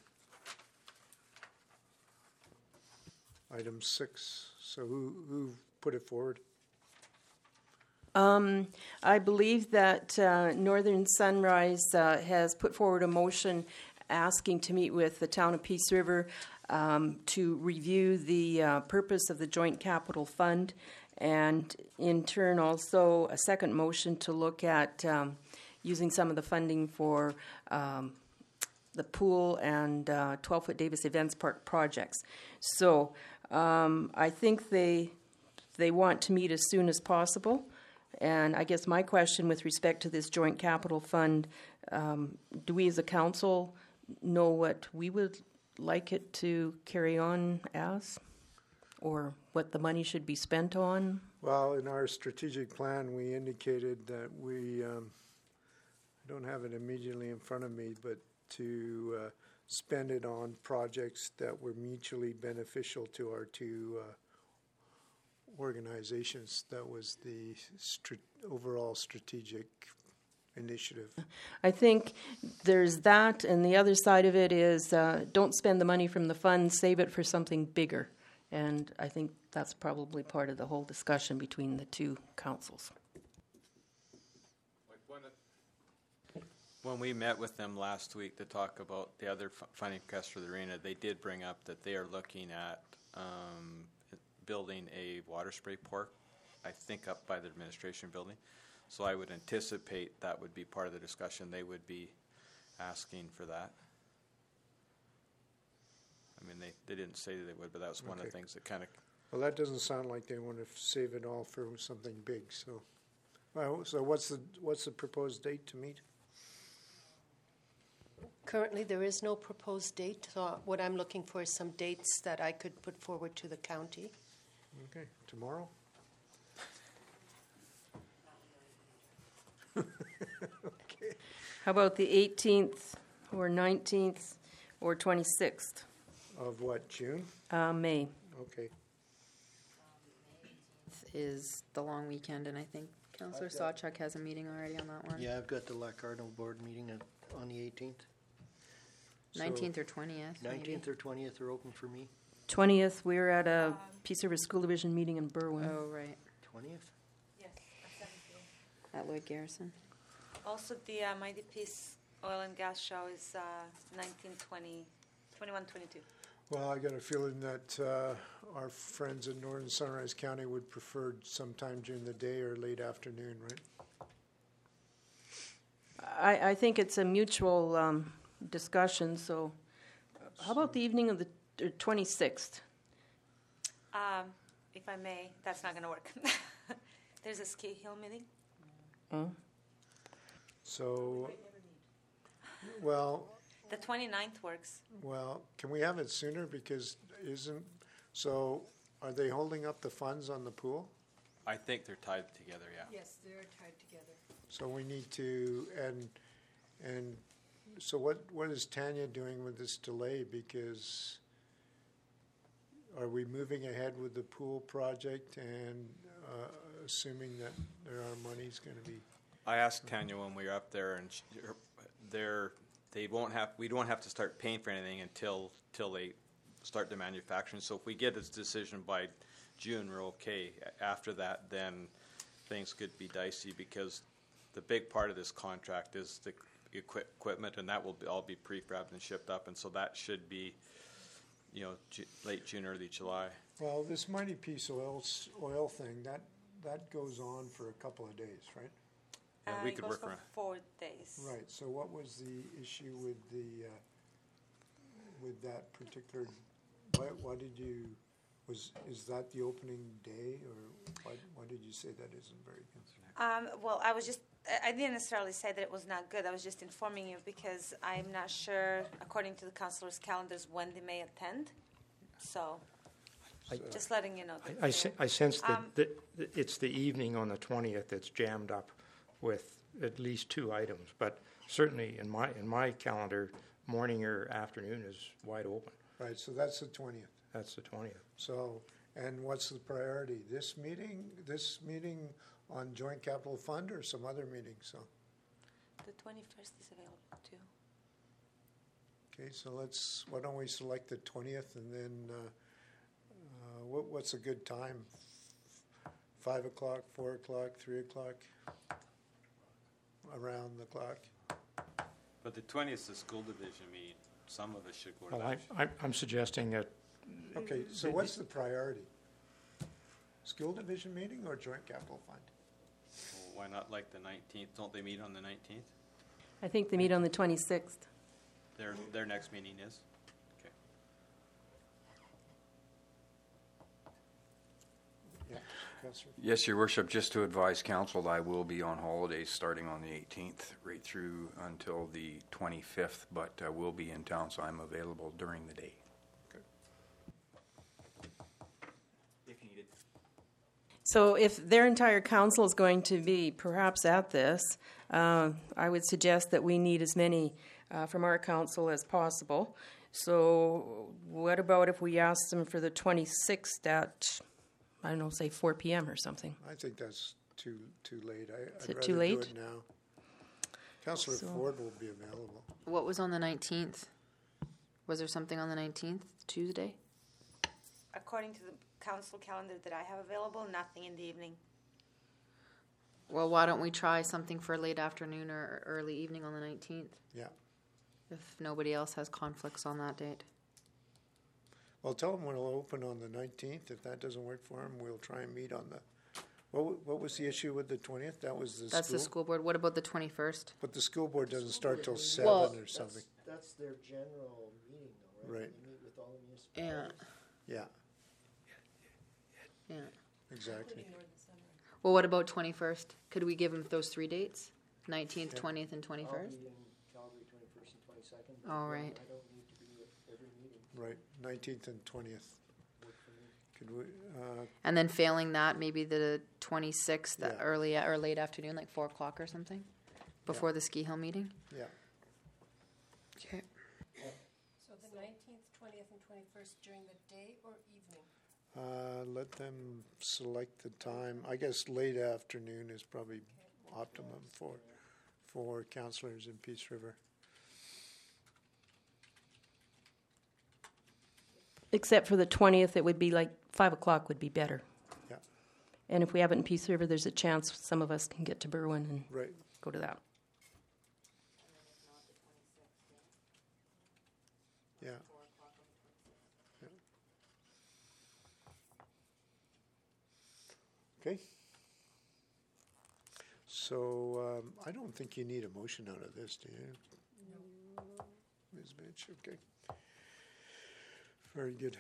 Item six. So who who put it forward? Um, I believe that uh, Northern Sunrise uh, has put forward a motion asking to meet with the town of Peace River um, to review the uh, purpose of the joint capital fund, and in turn also a second motion to look at um, using some of the funding for um, the pool and 12 foot Davis Events Park projects. So um, I think they they want to meet as soon as possible. And I guess my question with respect to this joint capital fund um, do we as a council know what we would like it to carry on as? Or what the money should be spent on? Well, in our strategic plan, we indicated that we, um, I don't have it immediately in front of me, but to uh, spend it on projects that were mutually beneficial to our two uh, organizations. That was the str- overall strategic initiative. I think there's that, and the other side of it is uh, don't spend the money from the fund, save it for something bigger. And I think that's probably part of the whole discussion between the two councils. When we met with them last week to talk about the other funding requests for the arena, they did bring up that they are looking at um, building a water spray port, I think up by the administration building. So I would anticipate that would be part of the discussion. They would be asking for that. I mean, they, they didn't say that they would, but that was one of the Okay. things that kind of, Well, that doesn't sound like they want to save it all for something big. So, well, so what's the what's the proposed date to meet? Currently, there is no proposed date, so what I'm looking for is some dates that I could put forward to the county. Okay, tomorrow. okay. How about the 18th or 19th or 26th? Of what June? Uh, May. Okay. Is the long weekend, and I think Councillor Sawchuk has a meeting already on that one. Yeah, I've got the Lac Cardinal board meeting at- on the eighteenth. Nineteenth or twentieth. Nineteenth or twentieth are open for me. 20th, we're at a Peace River School Division meeting in Berwyn. Oh right, Twentieth? Yes, at 7 p.m. at Lloyd Garrison. Also, the uh, Mighty Peace Oil and Gas Show is uh, 19, 20, 21, 22. Well, I got a feeling that uh, our friends in Northern Sunrise County would prefer sometime during the day or late afternoon, right? I, I think it's a mutual um, discussion, so how about the evening of the uh, 26th? Um, if I may, that's not going to work. There's a ski hill meeting. So, well, The 29th works. well, can we have it sooner? Because isn't, so are they holding up the funds on the pool? I think they're tied together, yeah. Yes, they're tied together. So we need to, and, and so what, what is Tanya doing with this delay? Because are we moving ahead with the pool project and uh, assuming that there are monies going to be? I asked Tanya when we were up there, and she, her- they're they won't have we don't have to start paying for anything until till they start the manufacturing. So if we get this decision by June, we're okay. After that, then things could be dicey because the big part of this contract is the equi- equipment, and that will be, all be prefabbed and shipped up, and so that should be, you know, Ju- late June, early July. Well, this Mighty Peace oil, oil thing, that, that goes on for a couple of days, right? Yeah, Uh, we could work for around. four days. Right, so what was the issue with the, uh, with that particular, why, why did you, was, is that the opening day, or why, why did you say that isn't very good? Um, well, I was just, I- I didn't necessarily say that it was not good. I was just informing you because I'm not sure, according to the counselor's calendars, when they may attend. So, just letting you know. that I, I they- sen- I sense that, Um, that that it's the evening on the 20th that's jammed up with at least two items, but certainly in my, in my calendar, morning or afternoon is wide open. Right, so that's the twentieth. That's the 20th. So, and what's the priority? This meeting, this meeting on joint capital fund or some other meeting? So, The 21st is available too. okay, so let's, why don't we select the twentieth and then, uh, uh, what, what's a good time? Five o'clock, four o'clock, three o'clock? Around the clock? But the twentieth is the school division meeting. Some of us should go to Well, that. I, I'm, I'm suggesting that Okay, so what's the priority? School division meeting or joint capital fund? Well, Why not like the nineteenth? Don't they meet on the nineteenth? I think they meet on the 26th. Their, their next meeting is? Okay. Yeah, Yes, Your Worship, just to advise council, I will be on holidays starting on the 18th, right through until the 25th, but I will be in town, so I'm available during the day. If. So if their entire council is going to be perhaps at this, uh, I would suggest that we need as many uh, from our council as possible. So what about if we ask them for the 26th at, I don't know, say 4 p.m. or something? I think that's too, too late. I- Is I'd it rather too do late? it now. Counselor So- Ford will be available. What was on the 19th? Was there something on the 19th, Tuesday? According to the council calendar that I have available, nothing in the evening. Well, why don't we try something for late afternoon or early evening on the 19th Yeah. if nobody else has conflicts on that date? Well, tell them we'll open on the 19th. If that doesn't work for them, we'll try and meet on the, what, what was the issue with the 20th? That was the That's the school? school board. What about the 21st? But the school board doesn't start till Well- 7 or something. That's their general meeting though, right? Right. They meet with all the Yeah, municipalities. Yeah, yeah. exactly. Well, what about 21st? Could we give them those three dates? 19th, 20th, and I'll 21st? be in Calgary twenty-first and twenty-second. All right. I don't need to be at every meeting. Right, 19th and 20th. Could we, uh, And then failing that, maybe the 26th, the Yeah. early or late afternoon, like 4 o'clock or something? Before the ski hill meeting? yeah, Okay. So the nineteenth, twentieth, and twenty-first during the day or evening? uh, let them select the time. I guess late afternoon is probably optimum for, for counselors in Peace River. Except for the 20th, it would be like 5 o'clock would be better. Yeah. And if we have it in Peace River, there's a chance some of us can get to Berwyn and right. go to that. Yeah. Okay. So um, I don't think you need a motion out of this, do you? No. Ms. Mitch, okay. Very good.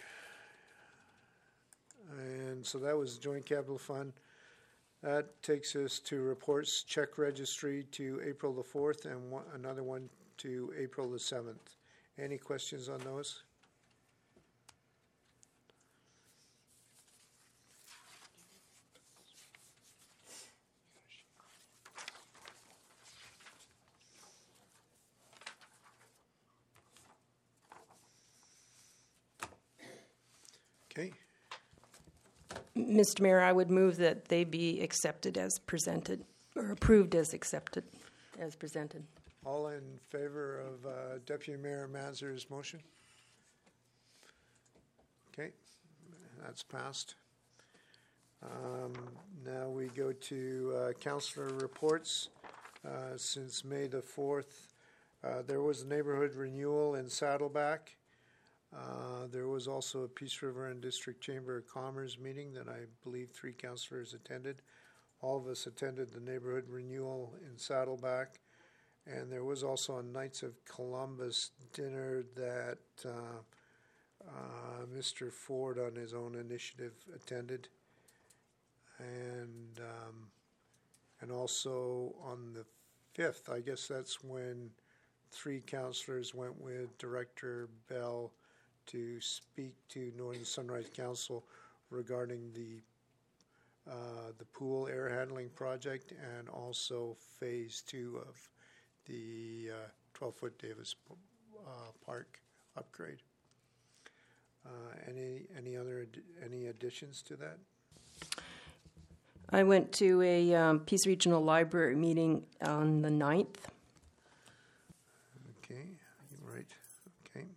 And so that was joint capital fund. That takes us to reports, check registry to April the 4th and one, another one to April the 7th. Any questions on those? Okay, Mr. Mayor, I would move that they be accepted as presented, or approved as accepted, as presented. all in favor of uh, Deputy Mayor Mazur's motion? Okay, that's passed. Um, Now we go to uh, councillor reports. Uh, Since May the 4th, uh, there was a neighborhood renewal in Saddleback. Uh, There was also a Peace River and District Chamber of Commerce meeting that I believe three councillors attended. All of us attended the neighborhood renewal in Saddleback. And there was also a Knights of Columbus dinner that uh, uh, Mr. Ford, on his own initiative, attended. And um, and also on the 5th, I guess that's when three councillors went with Director Bell to speak to Northern Sunrise Council regarding the uh, the pool air handling project and also phase two of the uh, 12-foot Davis uh, Park upgrade. Uh, Any, any other, ad- any additions to that? I went to a um, Peace Regional Library meeting on the 9th. Okay, right, okay.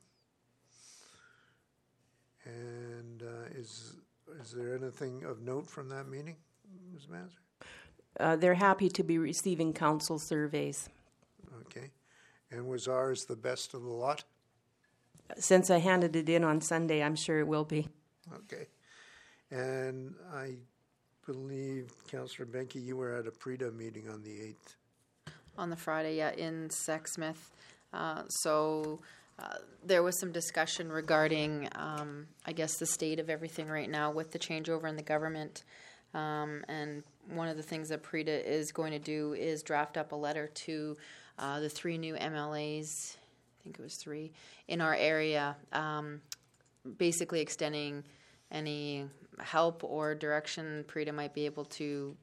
And uh, is, is there anything of note from that meeting, Ms. Mazur? Uh, they're happy to be receiving council surveys. Okay. And was ours the best of the lot? Since I handed it in on Sunday, I'm sure it will be. Okay. And I believe, Councillor Benke, you were at a PREDA meeting on the 8th. on the Friday, yeah, in Sexsmith. Uh, so uh, there was some discussion regarding, um, I guess, the state of everything right now with the changeover in the government. Um, and one of the things that PREDA is going to do is draft up a letter to uh, the three new MLAs, I think it was three, in our area, um, basically extending any help or direction PREDA might be able to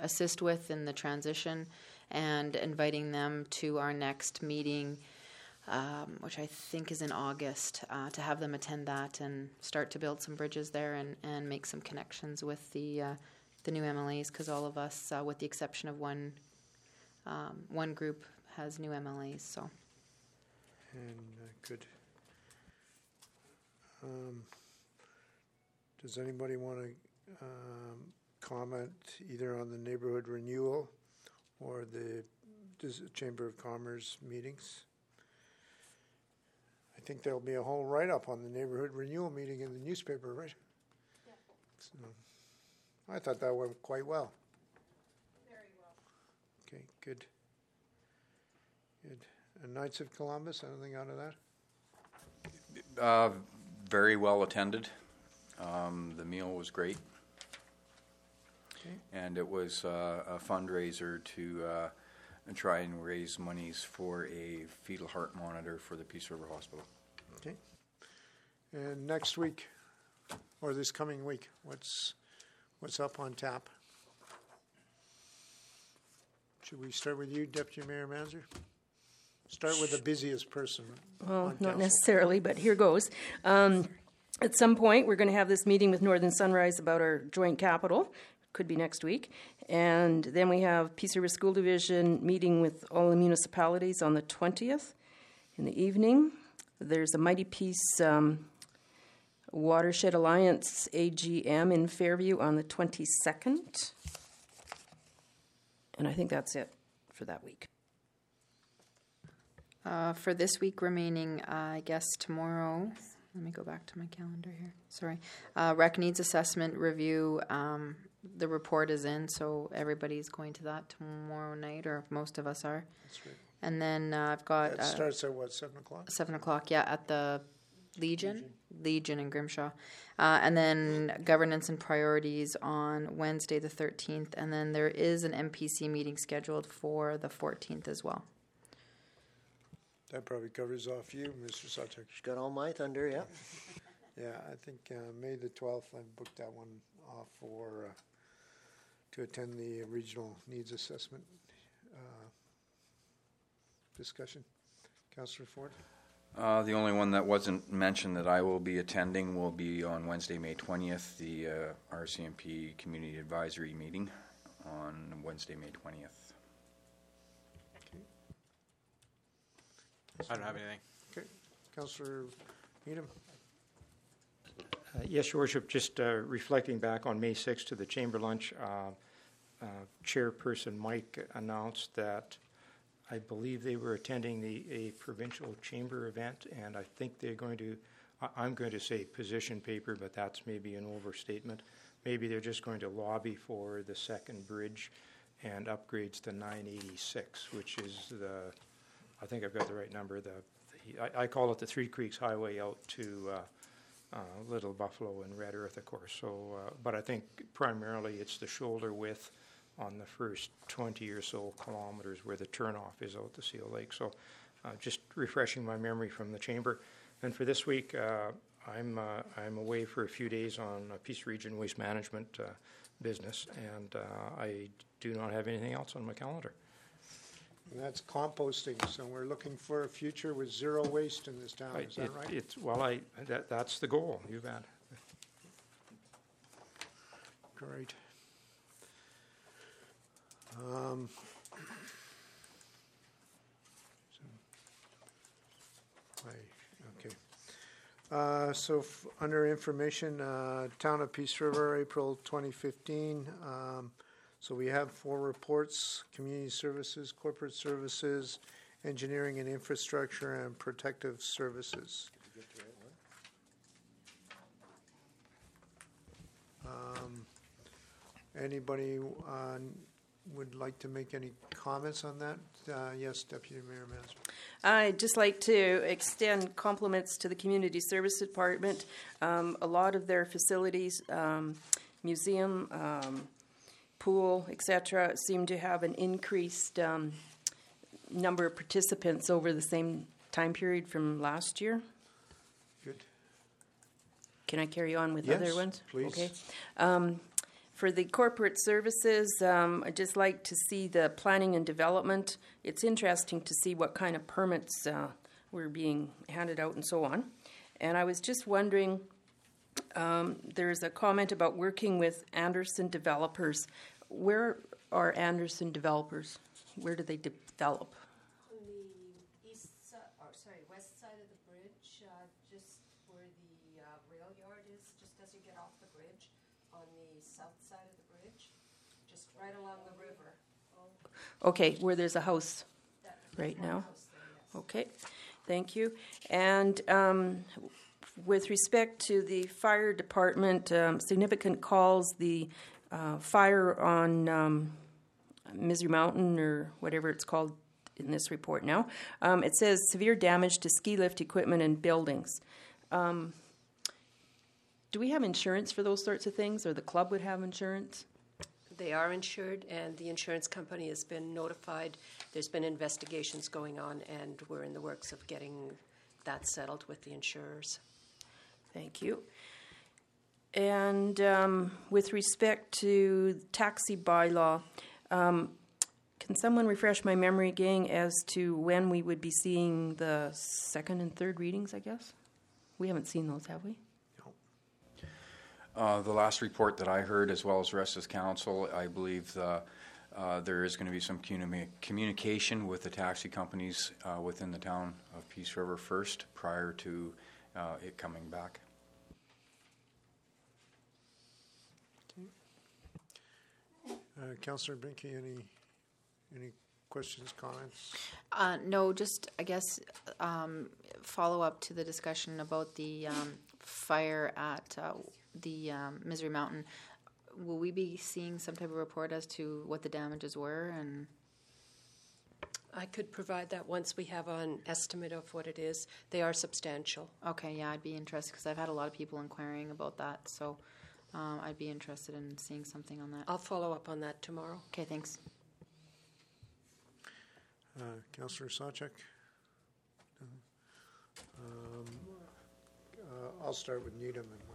assist with in the transition and inviting them to our next meeting, um, which I think is in August, uh, to have them attend that and start to build some bridges there and, and make some connections with the uh, the new MLAs because all of us, uh, with the exception of one um, one group, has new MLAs. So And uh, good. Um, Does anybody want to um, comment either on the neighborhood renewal or the Chamber of Commerce meetings? I think there'll be a whole write-up on the neighborhood renewal meeting in the newspaper, right? So, I thought that went quite well. Very well. Okay, good. Good. And Knights of Columbus, anything out of that? Uh, very well attended. Um, the meal was great. Okay. And it was uh, a fundraiser to uh, try and raise monies for a fetal heart monitor for the Peace River Hospital. Okay. And next week, or this coming week, what's, what's up on tap? Should we start with you, Deputy Mayor Mazur? Start with the busiest person Well, not necessarily, but here goes. Um, at some point, we're going to have this meeting with Northern Sunrise about our joint capital. Could be next week. And then we have Peace River School Division meeting with all the municipalities on the 20th in the evening. There's a Mighty Peace um, Watershed Alliance AGM in Fairview on the 22nd. And I think that's it for that week. uh, for this week remaining, uh, I guess tomorrow. Let me go back to my calendar here. Sorry. Uh, rec needs assessment review um, the report is in, so everybody's going to that tomorrow night, or most of us are. That's right. And then uh, I've got That uh, starts at what, seven o'clock? seven o'clock. Yeah, at the Legion, Legion in Grimshaw, uh, and then governance and priorities on Wednesday the thirteenth, and then there is an MPC meeting scheduled for the fourteenth as well. That probably covers off you, Mr. Sawchuk. Got all my thunder, yeah. Yeah, I think uh, May the twelfth, I booked that one off for, uh, to attend the regional needs assessment discussion. Councillor Ford? Uh, the only one that wasn't mentioned that I will be attending will be on Wednesday, May 20th, the uh, RCMP Community Advisory Meeting on Wednesday, May 20th. I don't have anything. Okay. Councillor Needham? Uh, Yes, Your Worship, just uh, reflecting back on May 6th to the Chamber Lunch, uh, uh, Chairperson Mike announced that I believe they were attending the, a provincial chamber event, and I think they're going to, I- I'm going to say position paper, but that's maybe an overstatement. Maybe they're just going to lobby for the second bridge and upgrades to 986, which is the, I think I've got the right number, the, the- I, I call it the Three Creeks Highway out to uh, uh, Little Buffalo and Red Earth, of course. So, uh, but I think primarily it's the shoulder width on the first 20 or so kilometers where the turnoff is out to Seal Lake. So, uh, just refreshing my memory from the chamber. And for this week, uh, I'm uh, I'm away for a few days on a Peace Region waste management uh, business, and uh, I do not have anything else on my calendar. And that's composting, so we're looking for a future with zero waste in this town, is that it- right? It's well, I that, that's the goal. You bet. Great. Um, so- Aye, okay. Uh, So f- under information, uh, Town of Peace River, April 2015. um, So we have four reports, community services, corporate services, engineering and infrastructure, and protective services. Um, Anybody uh, would like to make any comments on that? Uh, Yes, Deputy Mayor Mansell. I'd just like to extend compliments to the Community Service Department. Um, a lot of their facilities, um, museum, um, pool, etc., seem to have an increased um, number of participants over the same time period from last year. Good. Can I carry on with Yes, other ones? please. Okay. For the corporate services, um, I'd just like to see the planning and development. It's interesting to see what kind of permits uh, were being handed out and so on. And I was just wondering um, there's a comment about working with Anderson developers. Where are Anderson developers? Where do they develop? On the east side, or sorry, west side of the bridge, uh, just where the uh, rail yard is, just as you get off the bridge, on the south side of the bridge, just right along the river. Okay, where there's a house right now. house there, yes. Okay, thank you. And um, with respect to the fire department, um, significant calls, the uh, fire on um, Misery Mountain, or whatever it's called in this report now, um, it says severe damage to ski lift equipment and buildings. Um, do we have insurance for those sorts of things, or the club would have insurance? They are insured, and the insurance company has been notified. There's been investigations going on, and we're in the works of getting that settled with the insurers. Thank you. And um, with respect to taxi bylaw, um, can someone refresh my memory again as to when we would be seeing the second and third readings, I guess? We haven't seen those, have we? Uh, the last report that I heard, as well as the rest of the council, I believe the, uh, there is going to be some communi- communication with the taxi companies uh, within the town of Peace River first, prior to uh, it coming back. Uh, Councillor Benke, any, any questions, comments? Uh, no, just I guess um, follow up to the discussion about the um, fire at uh, the um, Misery Mountain. will we be seeing some type of report as to what the damages were and? I could provide that once we have an estimate of what it is. They are substantial. Okay, yeah, I'd be interested because I've had a lot of people inquiring about that, so um, I'd be interested in seeing something on that. I'll follow up on that tomorrow. Okay, thanks. Uh, Councillor Sawchuk? Um, uh, I'll start with Needham and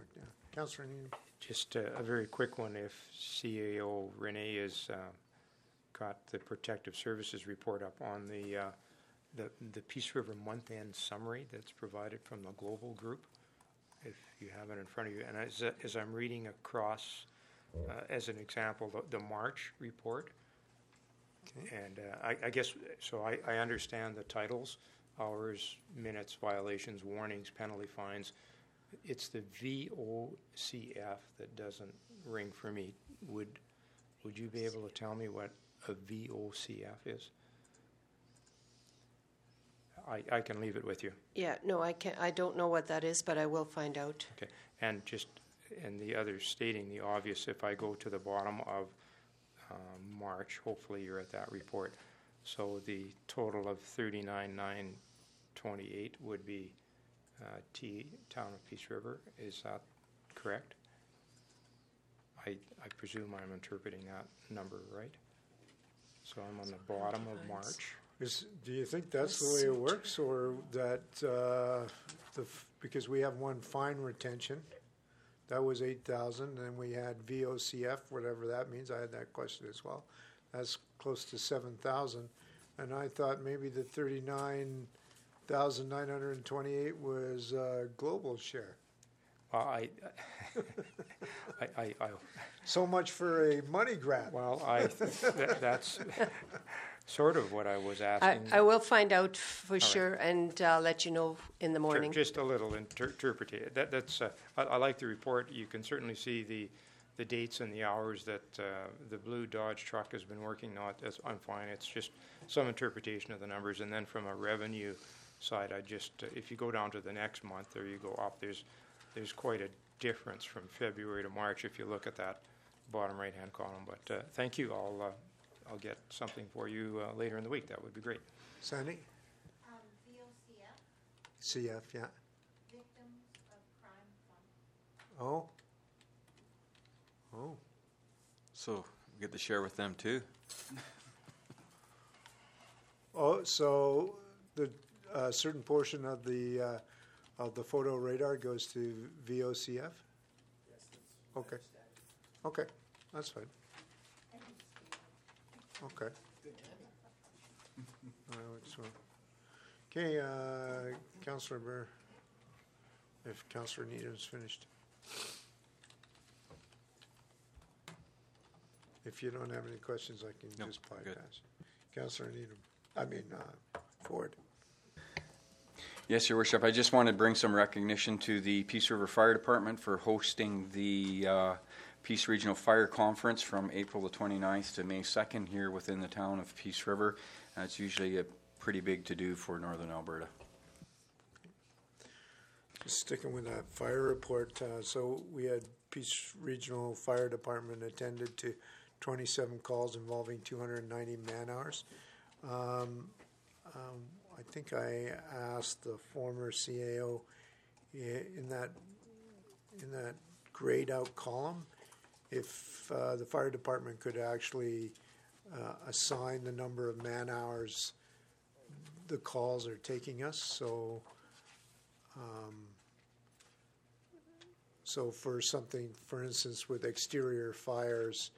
Councillor Needham? Just a, a very quick one. If CAO Renee has uh, got the protective services report up on the uh, the, the Peace River month end summary that's provided from the Global Group, if you have it in front of you, and as, as I'm reading across, uh, as an example, the, the March report, and uh, I, I guess so. I, I understand the titles: hours, minutes, violations, warnings, penalty fines. It's the VOCF that doesn't ring for me. Would would you be able to tell me what a VOCF is? I, I can leave it with you. Yeah, no, I can't. I don't know what that is, but I will find out. Okay, and just and the other stating the obvious. If I go to the bottom of um, March, hopefully you're at that report. So the total of thirty-nine nine twenty-eight would be uh, T Town of Peace River. Is that correct? I I presume I'm interpreting that number right. So I'm on the bottom of March. Is, do you think that's the way it works, or that uh, the f- because we have one fine retention, that was eight thousand, and we had VOCF, whatever that means. I had that question as well. That's close to seven thousand, and I thought maybe the thirty nine thousand nine hundred and twenty eight was uh, global share. Well, I, I, I, I, So much for a money grab. well, I, that, that's sort of what I was I, asking. I will find out for sure and uh, let you know in the Sure, morning. Just a little inter- interpretation. That, that's, uh, I, I like the report. You can certainly see the, the dates and the hours that uh, the blue Dodge truck has been working on. That's, I'm fine. It's just some interpretation of the numbers. And then from a revenue side, I just, uh, if you go down to the next month or you go up, there's, there's quite a difference from February to March if you look at that bottom right-hand column. But uh, thank you. I'll, uh, I'll get something for you uh, later in the week. That would be great. Sandy? Um, VOCF, CF, yeah. Victims of Crime Fund. Oh. Oh. So we get to share with them too. Oh, so the uh, certain portion of the uh, of the photo radar goes to VOCF. Okay. Okay, that's fine. Okay. All right, so, okay, uh, Councillor Burr, if Councillor Needham's finished. If you don't have any questions, I can Nope, just good. bypass. Councillor Needham, I mean, uh, Ford. Yes, Your Worship. I just wanted to bring some recognition to the Peace River Fire Department for hosting the uh, Peace Regional Fire Conference from April the 29th to May 2nd here within the town of Peace River. It's usually a pretty big to do for Northern Alberta. Sticking with that fire report, uh, so we had Peace Regional Fire Department attended to 27 calls involving 290 man-hours. Um, um, I think I asked the former CAO in that, in that grayed out column, if uh, the fire department could actually uh, assign the number of man-hours the calls are taking us, so um, so for something, for instance, with exterior fires,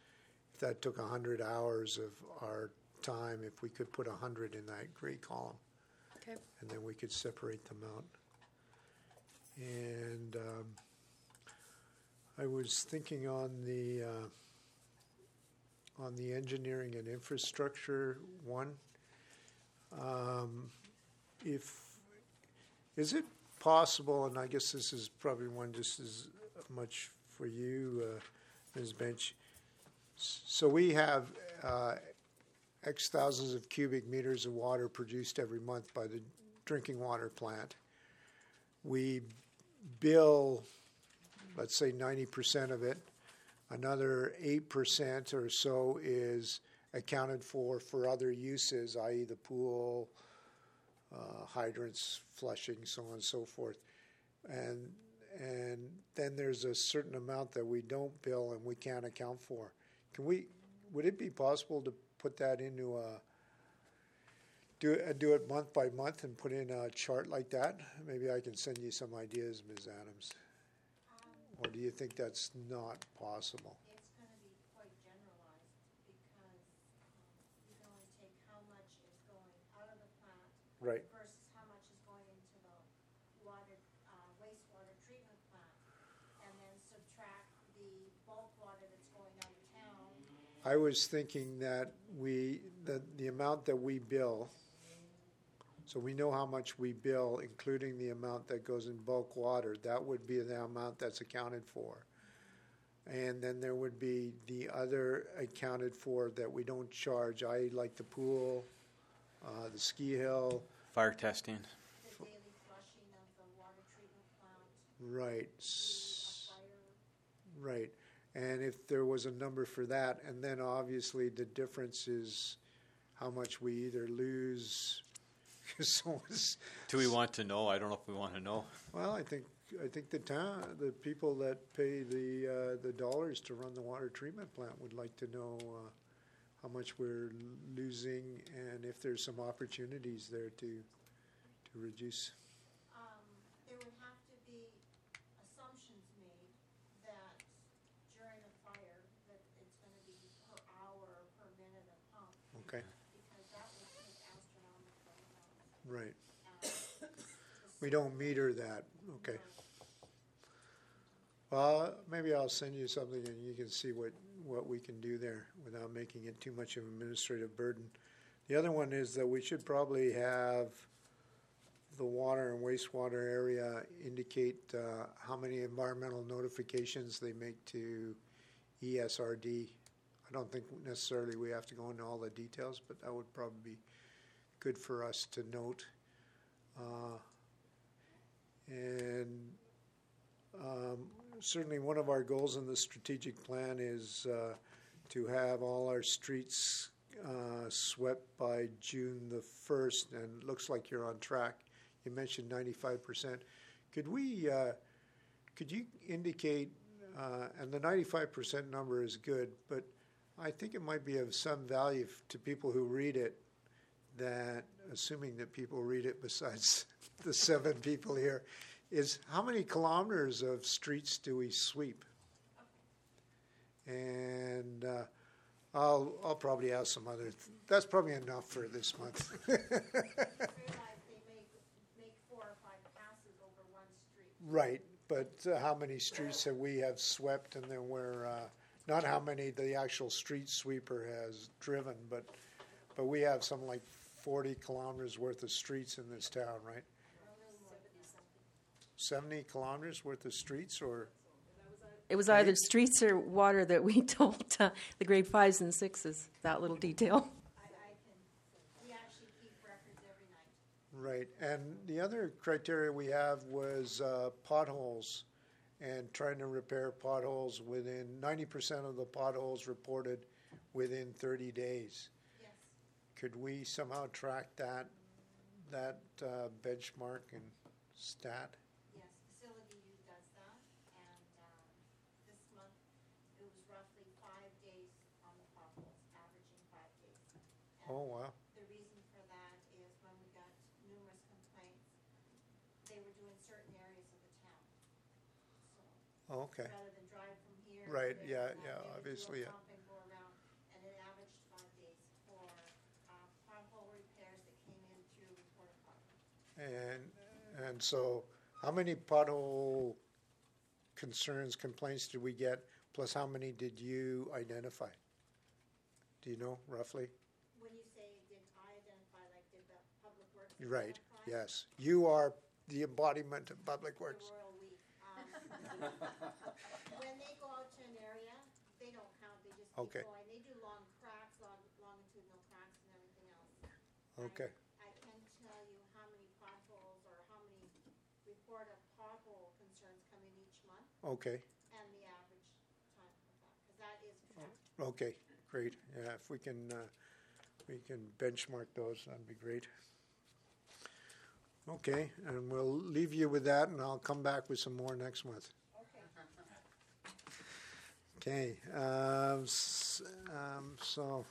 if that took 100 hours of our time, if we could put 100 in that gray column, Okay. and then we could separate them out. And um, I was thinking on the uh, on the engineering and infrastructure one. Um, if is it possible, and I guess this is probably one just as much for you, uh, Ms. Bench. So we have uh, X thousands of cubic meters of water produced every month by the drinking water plant. We bill, let's say 90% of it Another eight percent or so is accounted for for other uses, i.e. the pool, uh, hydrants, flushing, so on and so forth. And, and then there's a certain amount that we don't bill and we can't account for. Can we, would it be possible to put that into a, do, it- uh, do it month by month and put in a chart like that? Maybe I can send you some ideas, Ms. Adams. Or do you think that's not possible? It's gonna be quite generalized because, um, you can only take how much is going out of the plant Right. versus how much is going into the water, uh, wastewater treatment plant. And then subtract the bulk water that's going out of town. I was thinking that we, the, the amount that we bill, so we know how much we bill, including the amount that goes in bulk water, that would be the amount that's accounted for. And then there would be the other accounted for that we don't charge, I like the pool, uh, the ski hill, Fire testing. The daily flushing of the water treatment plant, right, the fire. right. And if there was a number for that, and then obviously the difference is how much we either lose. Do we want to know? I don't know if we want to know. well, I think I think the town, the people that pay the uh, the dollars to run the water treatment plant would like to know uh, how much we're losing and if there's some opportunities there to to reduce. Um, there would have to be assumptions made that during a fire, that it's gonna be per hour, or per minute of pump, Okay, because that would take astronomical amounts. Right. We don't meter that. Okay. Well, maybe I'll send you something and you can see what, what we can do there without making it too much of an administrative burden. The other one is that we should probably have the water and wastewater area indicate uh, how many environmental notifications they make to ESRD. I don't think necessarily we have to go into all the details, but that would probably be good for us to note. Uh, and um, certainly one of our goals in the strategic plan is uh, to have all our streets uh, swept by June the 1st, and it looks like you're on track. You mentioned 95%. Could we, uh, could you indicate, uh, and the 95% number is good, but I think it might be of some value to people who read it that, assuming that people read it besides the seven people here, is how many kilometers of streets do we sweep? And uh, I'll I'll probably ask some other. Th- that's probably enough for this month. right, but uh, how many streets have we have swept, and then we're uh, not how many the actual street sweeper has driven, but but we have something like forty kilometers worth of streets in this town, right? Seventy kilometers worth of streets, or It was either streets or water that we told uh, the grade fives and sixes, that little detail. I, I can, we actually keep records every night. Right, and the other criteria we have was uh, potholes and trying to repair potholes within, ninety percent of the potholes reported within thirty days. Could we somehow track that, that uh, benchmark and stat? yes, Facility U does that, and, um, this month, it was roughly five days on the potholes, averaging five days. And Oh, wow, The reason for that is when we got numerous complaints, they were doing certain areas of the town. So, okay, rather than drive from here. to Right, there yeah, and yeah, they would do a obviously, yeah and go around, and it averaged five days for, uh, pothole repairs that came in through Port Department. And, and so, how many pothole concerns, complaints did we get, plus how many did you identify? Do you know roughly? When you say, did I identify, like, did the public works? Right, identify? yes. You are the embodiment of Public The Works. royal we. Um, When they go out to an area, they don't count, they just Okay. keep going. They do long cracks, long, longitudinal cracks and everything else. Okay, I can tell you how many potholes or how many report of pothole concerns come in each month okay, and the average time of that. Okay, great. Yeah, if we can, uh, we can benchmark those, that'd be great. Okay, and we'll leave you with that, and I'll come back with some more next month. Okay, um, s- um, so,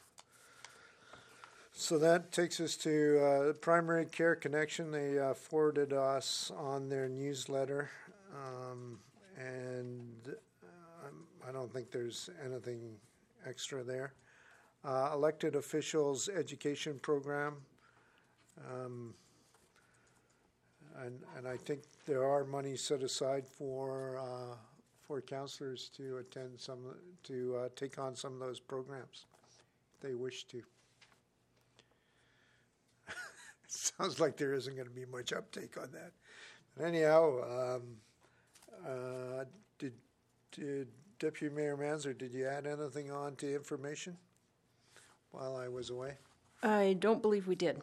so that takes us to, uh, Primary Care Connection. They uh, forwarded us on their newsletter, um, and um, I don't think there's anything extra there. Uh, elected officials education program. Um, and, and I think there are money set aside for uh, for councillors to attend some to uh, take on some of those programs if they wish to. Sounds like there isn't going to be much uptake on that. But anyhow, um, uh, did, did Deputy Mayor Manzer, did you add anything on to information while I was away? I don't believe we did.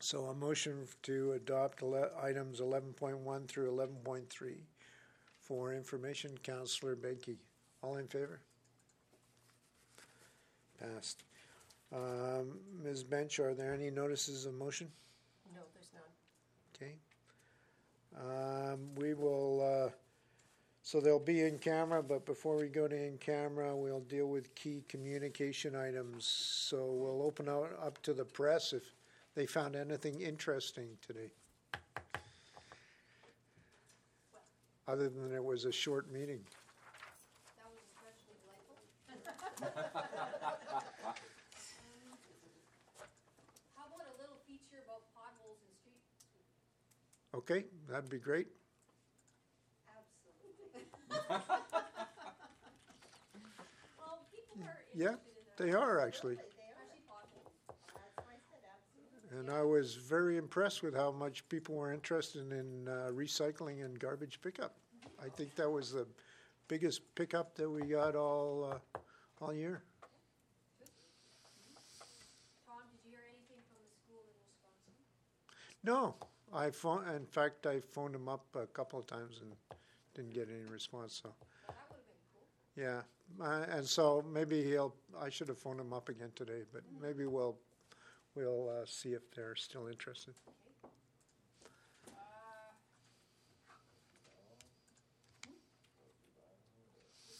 So a motion to adopt ele- items 11.1 through 11.3 for information, Councillor Benke. All in favor? Passed. Um, Ms. Bench, are there any notices of motion? No, there's none. Okay. Um, we will, uh, so they'll be in camera, but before we go to in camera, we'll deal with key communication items. So we'll open out up to the press if they found anything interesting today. Other than it was a short meeting. That was especially delightful. How about a little feature about potholes in street? Okay, that'd be great. Absolutely. Well, people are Yeah, interested in that. they are actually. They are actually potholes. That's why I said absolutely. And I was very impressed with how much people were interested in uh, recycling and garbage pickup. I think that was the biggest pickup that we got all uh, all year. Tom, did you hear anything from the school in Wisconsin? No, I phone. In fact, I phoned him up a couple of times and didn't get any response. So, That would have been cool. yeah, uh, and so maybe he'll. I should have phoned him up again today, but maybe we'll we'll uh, see if they're still interested.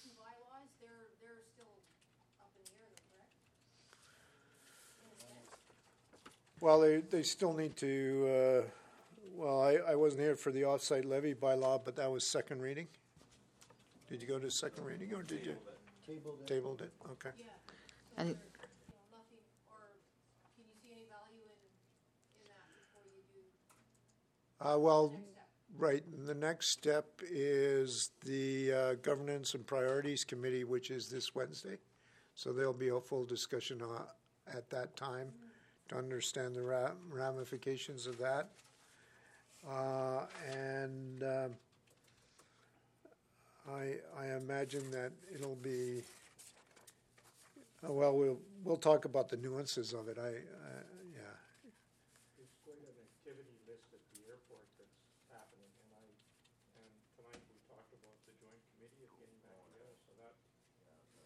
The bylaws, they're, they're still up in the air, though, correct? In a sense. Well, they, they still need to, uh, well, I, I wasn't here for the offsite levy bylaw, but that was second reading. Did you go to second reading or did you? Tabled it. Tabled it, okay. Yeah. I So think- there- you know, nothing, or can you see any value in, in that before you do Uh, well, next step? right, the next step is the uh, Governance and Priorities Committee, which is this Wednesday. So there'll be a full discussion uh, at that time to understand the ra- ramifications of that. Uh, and um, I, I imagine that it'll be, uh, well, we'll, we'll talk about the nuances of it. I, uh, yeah. There's quite an activity list at the airport that's happening, and I, and tonight we talked about the joint committee of getting back together, so that,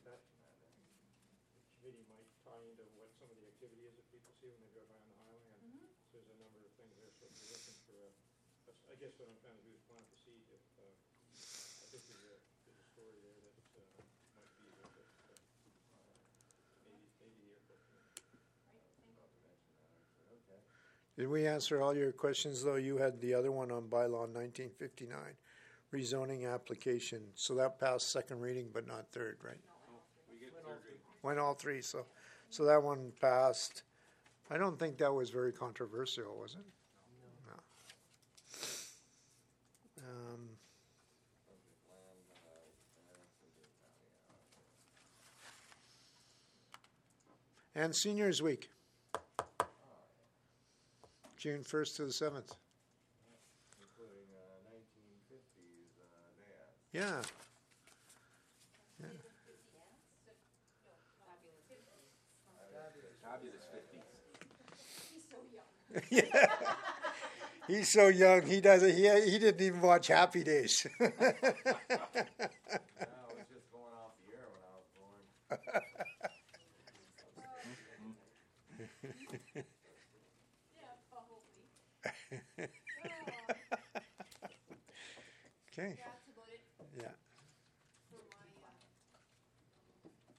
that, the committee might tie into what some of the activity is that people see when they drive by on the highway, and there's a number of things there, so if you're looking for a, that's- I guess what I'm trying to do is plan a proceed if, uh, I think there's a, there's a story there that, uh, might be of interest, but, uh, maybe, maybe the airport committee. Did we answer all your questions, though? You had the other one on bylaw 1959, rezoning application. So that passed second reading, but not third, right? Went all three, so, so that one passed. I don't think that was very controversial, was it? No. Um, And Seniors Week. June 1st to the 7th. including uh, 1950s uh, dance. Yeah. Fabulous 50s. He's so young. He's so young. He doesn't. He he didn't even watch Happy Days. No, it was just going off the air when I was born. Okay. Yeah.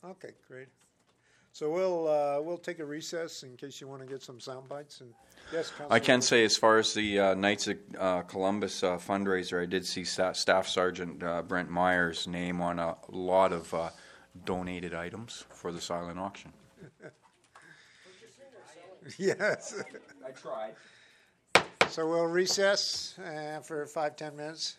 Okay, great. So we'll, uh, we'll take a recess in case you want to get some sound bites and, yes, I can Councilor- say, as far as the uh, Knights of uh, Columbus uh, fundraiser, I did see Sta- Staff Sergeant uh, Brent Meyer's name on a lot of uh, donated items for the silent auction. Yes. I tried. So we'll recess uh, for five, ten minutes.